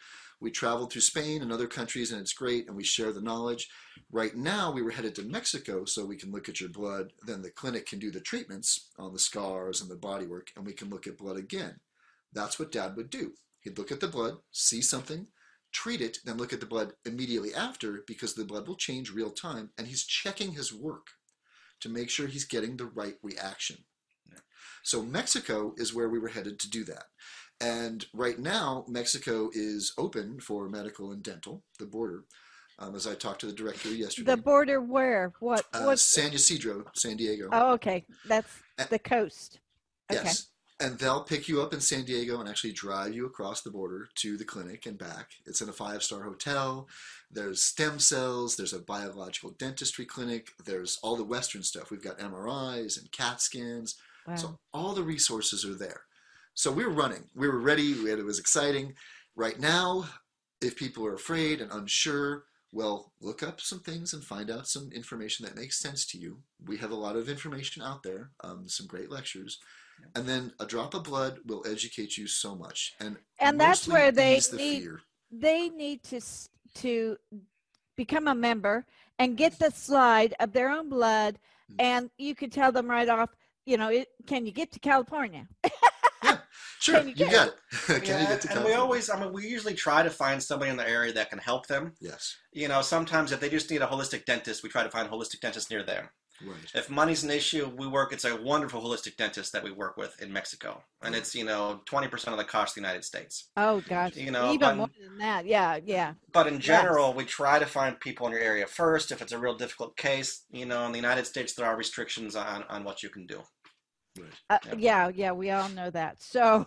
We traveled through Spain and other countries, and it's great, and we share the knowledge. Right now, we were headed to Mexico so we can look at your blood. Then the clinic can do the treatments on the scars and the body work, and we can look at blood again. That's what Dad would do. He'd look at the blood, see something, treat it, then look at the blood immediately after because the blood will change real time and he's checking his work to make sure he's getting the right reaction. So Mexico is where we were headed to do that. And right now, Mexico is open for medical and dental, the border. Um, as I talked to the director yesterday, The border where? What? uh, what? San Ysidro, San Diego. Oh, okay. That's Uh, the coast. Okay. Yes. And they'll pick you up in San Diego and actually drive you across the border to the clinic and back. It's in a five star hotel. There's stem cells. There's a biological dentistry clinic. There's all the Western stuff. We've got MRIs and CAT scans. Wow. So all the resources are there. So we were running. We were ready. We had, it was exciting. Right now, if people are afraid and unsure, well, look up some things and find out some information that makes sense to you. We have a lot of information out there, um, some great lectures. And then a drop of blood will educate you so much. And, And that's where they the need- fear. they need to to become a member and get the slide of their own blood Mm. and you could tell them right off you know it, can you get to california Sure, Can you, you get got it. Can Yeah, you get to and we always, I mean, we usually try to find somebody in the area that can help them. Yes, You know, sometimes if they just need a holistic dentist, we try to find a holistic dentist near them. right. If money's an issue, we work. It's a wonderful holistic dentist that we work with in Mexico, and it's you know twenty percent of the cost of the United States. oh gosh You know, even but- more than that yeah yeah But in Yes. general, we try to find people in your area first. If it's a real difficult case, you know, in the United States, there are restrictions on on what you can do. Right. uh, Yeah. yeah yeah we all know that so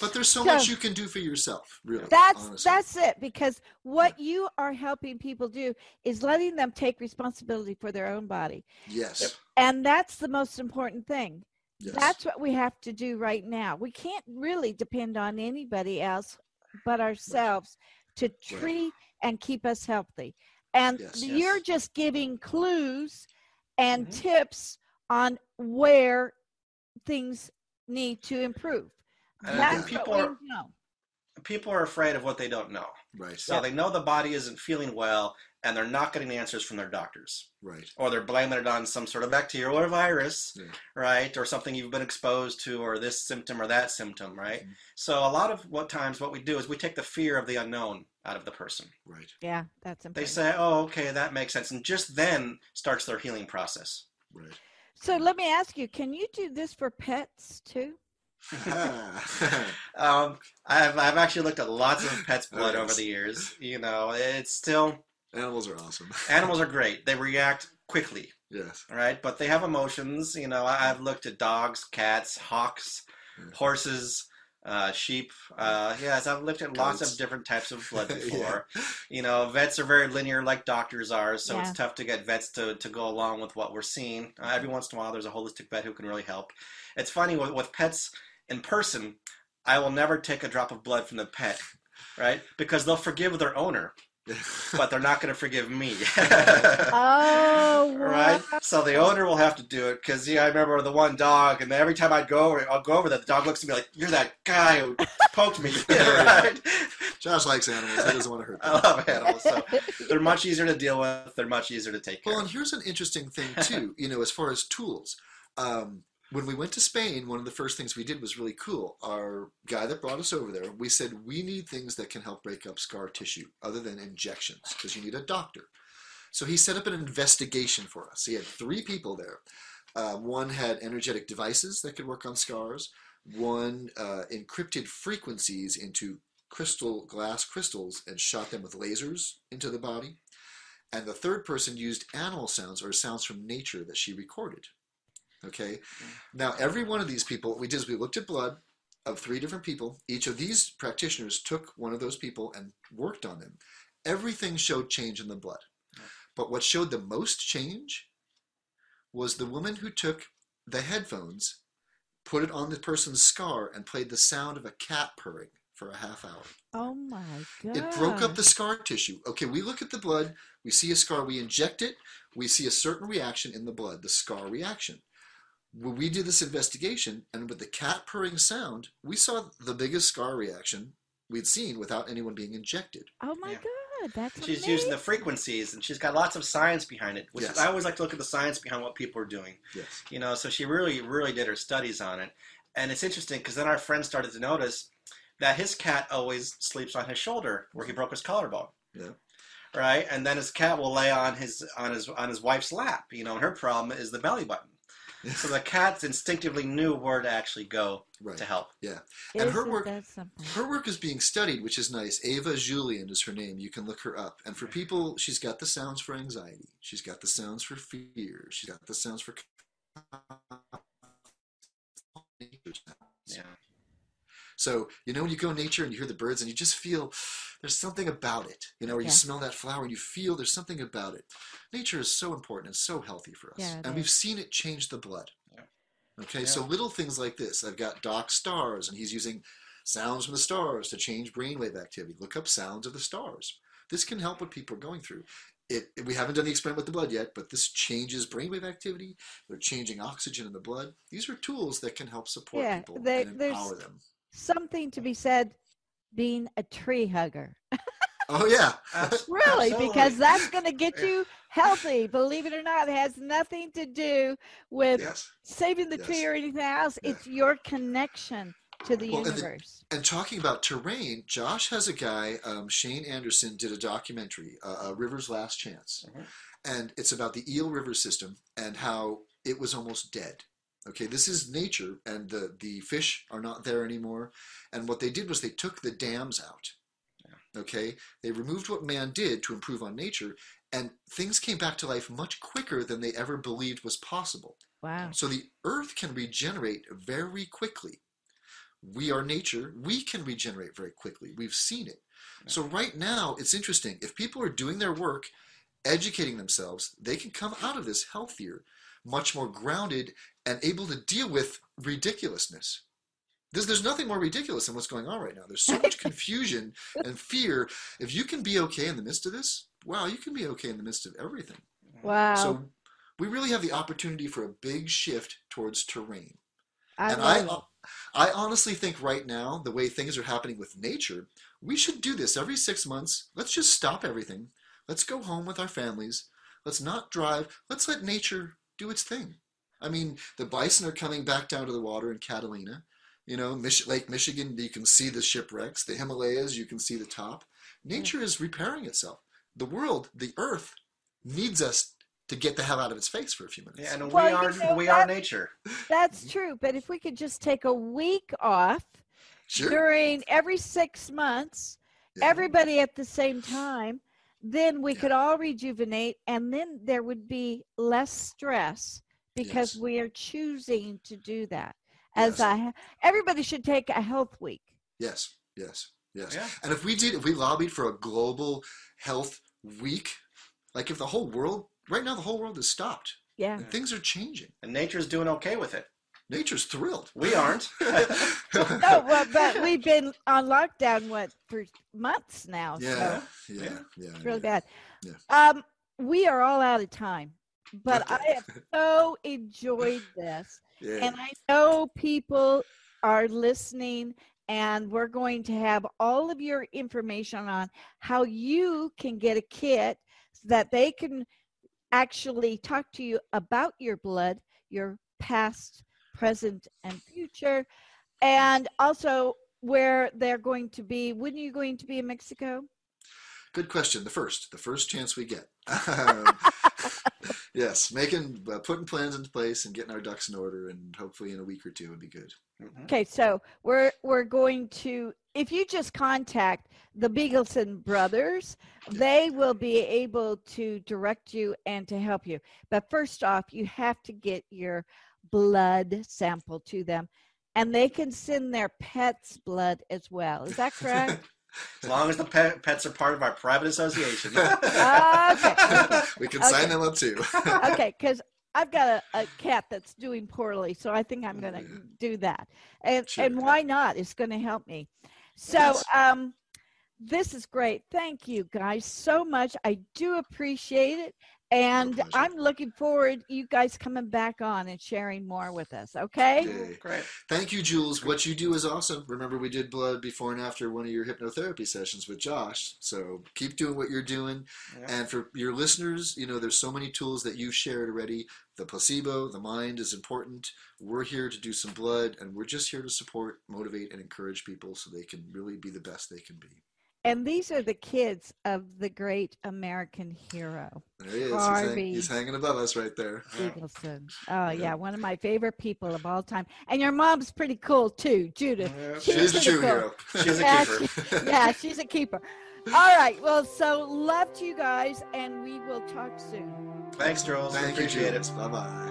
But there's so So- much you can do for yourself, really. that's honestly. that's it because what you are helping people do is letting them take responsibility for their own body yes. And that's the most important thing Yes. That's what we have to do right now. We can't really depend on anybody else but ourselves to treat and keep us healthy. And Yes. you're Yes. just giving clues and Mhm. tips on where things need to improve. And I That's think what people we are- know. People are afraid of what they don't know, right. so they know the body isn't feeling well, and they're not getting answers from their doctors. Right. or they're blaming it on some sort of bacterial or virus, Yeah. right? Or something you've been exposed to, or this symptom or that symptom, right? Mhm. So a lot of what times what we do is we take the fear of the unknown out of the person. Right. Yeah, that's important. They say, "Oh, okay, that makes sense," and just then starts their healing process. Right. So let me ask you, can you do this for pets too? Um, I've I've actually looked at lots of pets' blood over the years. You know, it's still Animals are awesome. animals are great. They react quickly. yes. right? But they have emotions. You know, I- I've looked at dogs, cats, hawks, Yeah. horses, uh, sheep. Uh, yes, I've looked at lots Goats. of different types of blood Yeah. before. You know, vets are very linear, like doctors are, so Yeah. it's tough to get vets to, to go along with what we're seeing. Uh, every once in a while, there's a holistic vet who can really help. It's funny with, with pets in person. I will never take a drop of blood from the pet, right? Because they'll forgive their owner, but they're not going to forgive me. Oh, right? wow. So the owner will have to do it because yeah, I remember the one dog, and every time I'd go over, I'll go over there, the dog looks at me like, "You're that guy who poked me," right? Josh likes animals. He doesn't want to hurt I them. love animals, so they're much easier to deal with. They're much easier to take care Well, and here's an interesting thing too. You know, as far as tools, um, when we went to Spain, one of the first things we did was really cool. Our guy that brought us over there, we said we need things that can help break up scar tissue, other than injections, because you need a doctor. So he set up an investigation for us. He had three people there. Uh, one had energetic devices that could work on scars. One uh, encrypted frequencies into crystal glass crystals and shot them with lasers into the body. And the third person used animal sounds or sounds from nature that she recorded. Okay. Mm. Now, every one of these people, what we did is we looked at blood of three different people. Each of these practitioners took one of those people and worked on them. Everything showed change in the blood. But what showed the most change was the woman who took the headphones, put it on the person's scar, and played the sound of a cat purring for a half hour. Oh my god. It broke up the scar tissue. Okay, we look at the blood, we see a scar, we inject it, we see a certain reaction in the blood, the scar reaction. When we did this investigation, and with the cat purring sound, we saw the biggest scar reaction we'd seen without anyone being injected. Oh my Yeah. god, that's She's amazing. using the frequencies, and she's got lots of science behind it. Which Yes. I always like to look at the science behind what people are doing. Yes. You know, so she really, really did her studies on it. And it's interesting because then our friend started to notice that his cat always sleeps on his shoulder where he broke his collarbone. Yeah. Right, and then his cat will lay on his on his on his wife's lap. You know, and her problem is the belly button. So the cats instinctively knew where to actually go Right. to help. Yeah. And her Isn't work her work is being studied, which is nice. Ava Julian is her name. You can look her up. And for people, she's got the sounds for anxiety. She's got the sounds for fear. She's got the sounds for Yeah. So, you know, when you go in nature and you hear the birds and you just feel there's something about it, you know, or you Yeah. smell that flower and you feel there's something about it. Nature is so important and so healthy for us. Yeah, it and we've seen it change the blood. Yeah. Okay, so little things like this. I've got Doc Stars and he's using sounds from the stars to change brainwave activity. Look up sounds of the stars. This can help what people are going through. It, we haven't done the experiment with the blood yet, but this changes brainwave activity. They're changing oxygen in the blood. These are tools that can help support Yeah, people they- and empower them. Something to be said being a tree hugger. Oh yeah, Really, absolutely. because that's going to get Yeah. you healthy. Believe it or not, it has nothing to do with yes. saving the tree or anything else. Yeah. It's your connection to the Well, and the- universe. And talking about terrain, Josh has a guy, um, Shane Anderson, did a documentary, uh, uh, River's Last Chance. Mhm. And it's about the Eel River system and how it was almost dead. Okay, this is nature, and the, the fish are not there anymore. And what they did was they took the dams out. Okay, they removed what man did to improve on nature, and things came back to life much quicker than they ever believed was possible. wow. So the earth can regenerate very quickly. We are nature. We can regenerate very quickly. We've seen it. So right now, it's interesting. If people are doing their work, educating themselves, they can come out of this healthier, much more grounded, and able to deal with ridiculousness. There's, there's nothing more ridiculous than what's going on right now. There's so much confusion and fear. If you can be okay in the midst of this, wow, you can be okay in the midst of everything. Wow. So we really have the opportunity for a big shift towards terrain. I and I, love I honestly think right now, the way things are happening with nature, we should do this every six months. Let's just stop everything. Let's go home with our families. Let's not drive. Let's let nature do its thing. I mean, the bison are coming back down to the water in Catalina. You know, Mich- Lake Michigan, you can see the shipwrecks. The Himalayas, you can see the top. Nature is repairing itself. The world, the earth, needs us to get the hell out of its face for a few minutes. Yeah, and Well, we you are know, we are nature. That's mm-hmm. true. But if we could just take a week off sure. during every six months, Yeah. everybody at the same time, then we Yeah. could all rejuvenate and then there would be less stress because Yes. we are choosing to do that. As Yes. I everybody should take a health week. Yes, yes, yes. Yeah. And if we did, if we lobbied for a global health week, like if the whole world, right now the whole world is stopped Yeah. and things are changing. And nature's doing okay with it. Nature's thrilled. We aren't. No, well, but we've been on lockdown what for months now. yeah, So yeah, Yeah. yeah. it's really yeah. bad. Yeah. Um, we are all out of time, but Okay. I have so enjoyed this. Yeah. And I know people are listening, and we're going to have all of your information on how you can get a kit so that they can actually talk to you about your blood, your past, present, and future, and also where they're going to be. When are you going to be in Mexico? Good question. The first, the first chance we get. Yes, making, uh, putting plans into place and getting our ducks in order, and hopefully in a week or two would be good. Mhm. Okay, so we're we're going to if you just contact the Bigelsen brothers, they will be able to direct you and to help you. But first off, you have to get your blood sample to them and they can send their pets blood as well. Is that correct? As long as the pet, pets are part of our private association. Okay. we can Okay. sign them up too. okay, because I've got a, a cat that's doing poorly, so I think I'm going to Yeah. do that. And Sure. and why not? It's going to help me. So Yes. um, this is great. Thank you guys so much. I do appreciate it, And. I'm looking forward you guys coming back on and sharing more with us. Okay. Yay. Great. Thank you, Jules. What you do is awesome. Remember, we did blood before and after one of your hypnotherapy sessions with Josh. So keep doing what you're doing. Yeah. And for your listeners, you know, there's so many tools that you've shared already. The placebo, the mind is important. We're here to do some blood, and we're just here to support, motivate, and encourage people so they can really be the best they can be. And these are the kids of the great American hero, There he is. He's, hang- he's hanging above us right there. Bigelsen. Oh, yeah. One of my favorite people of all time. And your mom's pretty cool, too, Judith. Yeah. She's She's a true cool. hero. She's a Yeah, keeper. yeah, she's a keeper. All right. Well, so love to you guys, and we will talk soon. Thanks, Jules. Thank you, Appreciate it. Jules. Bye bye.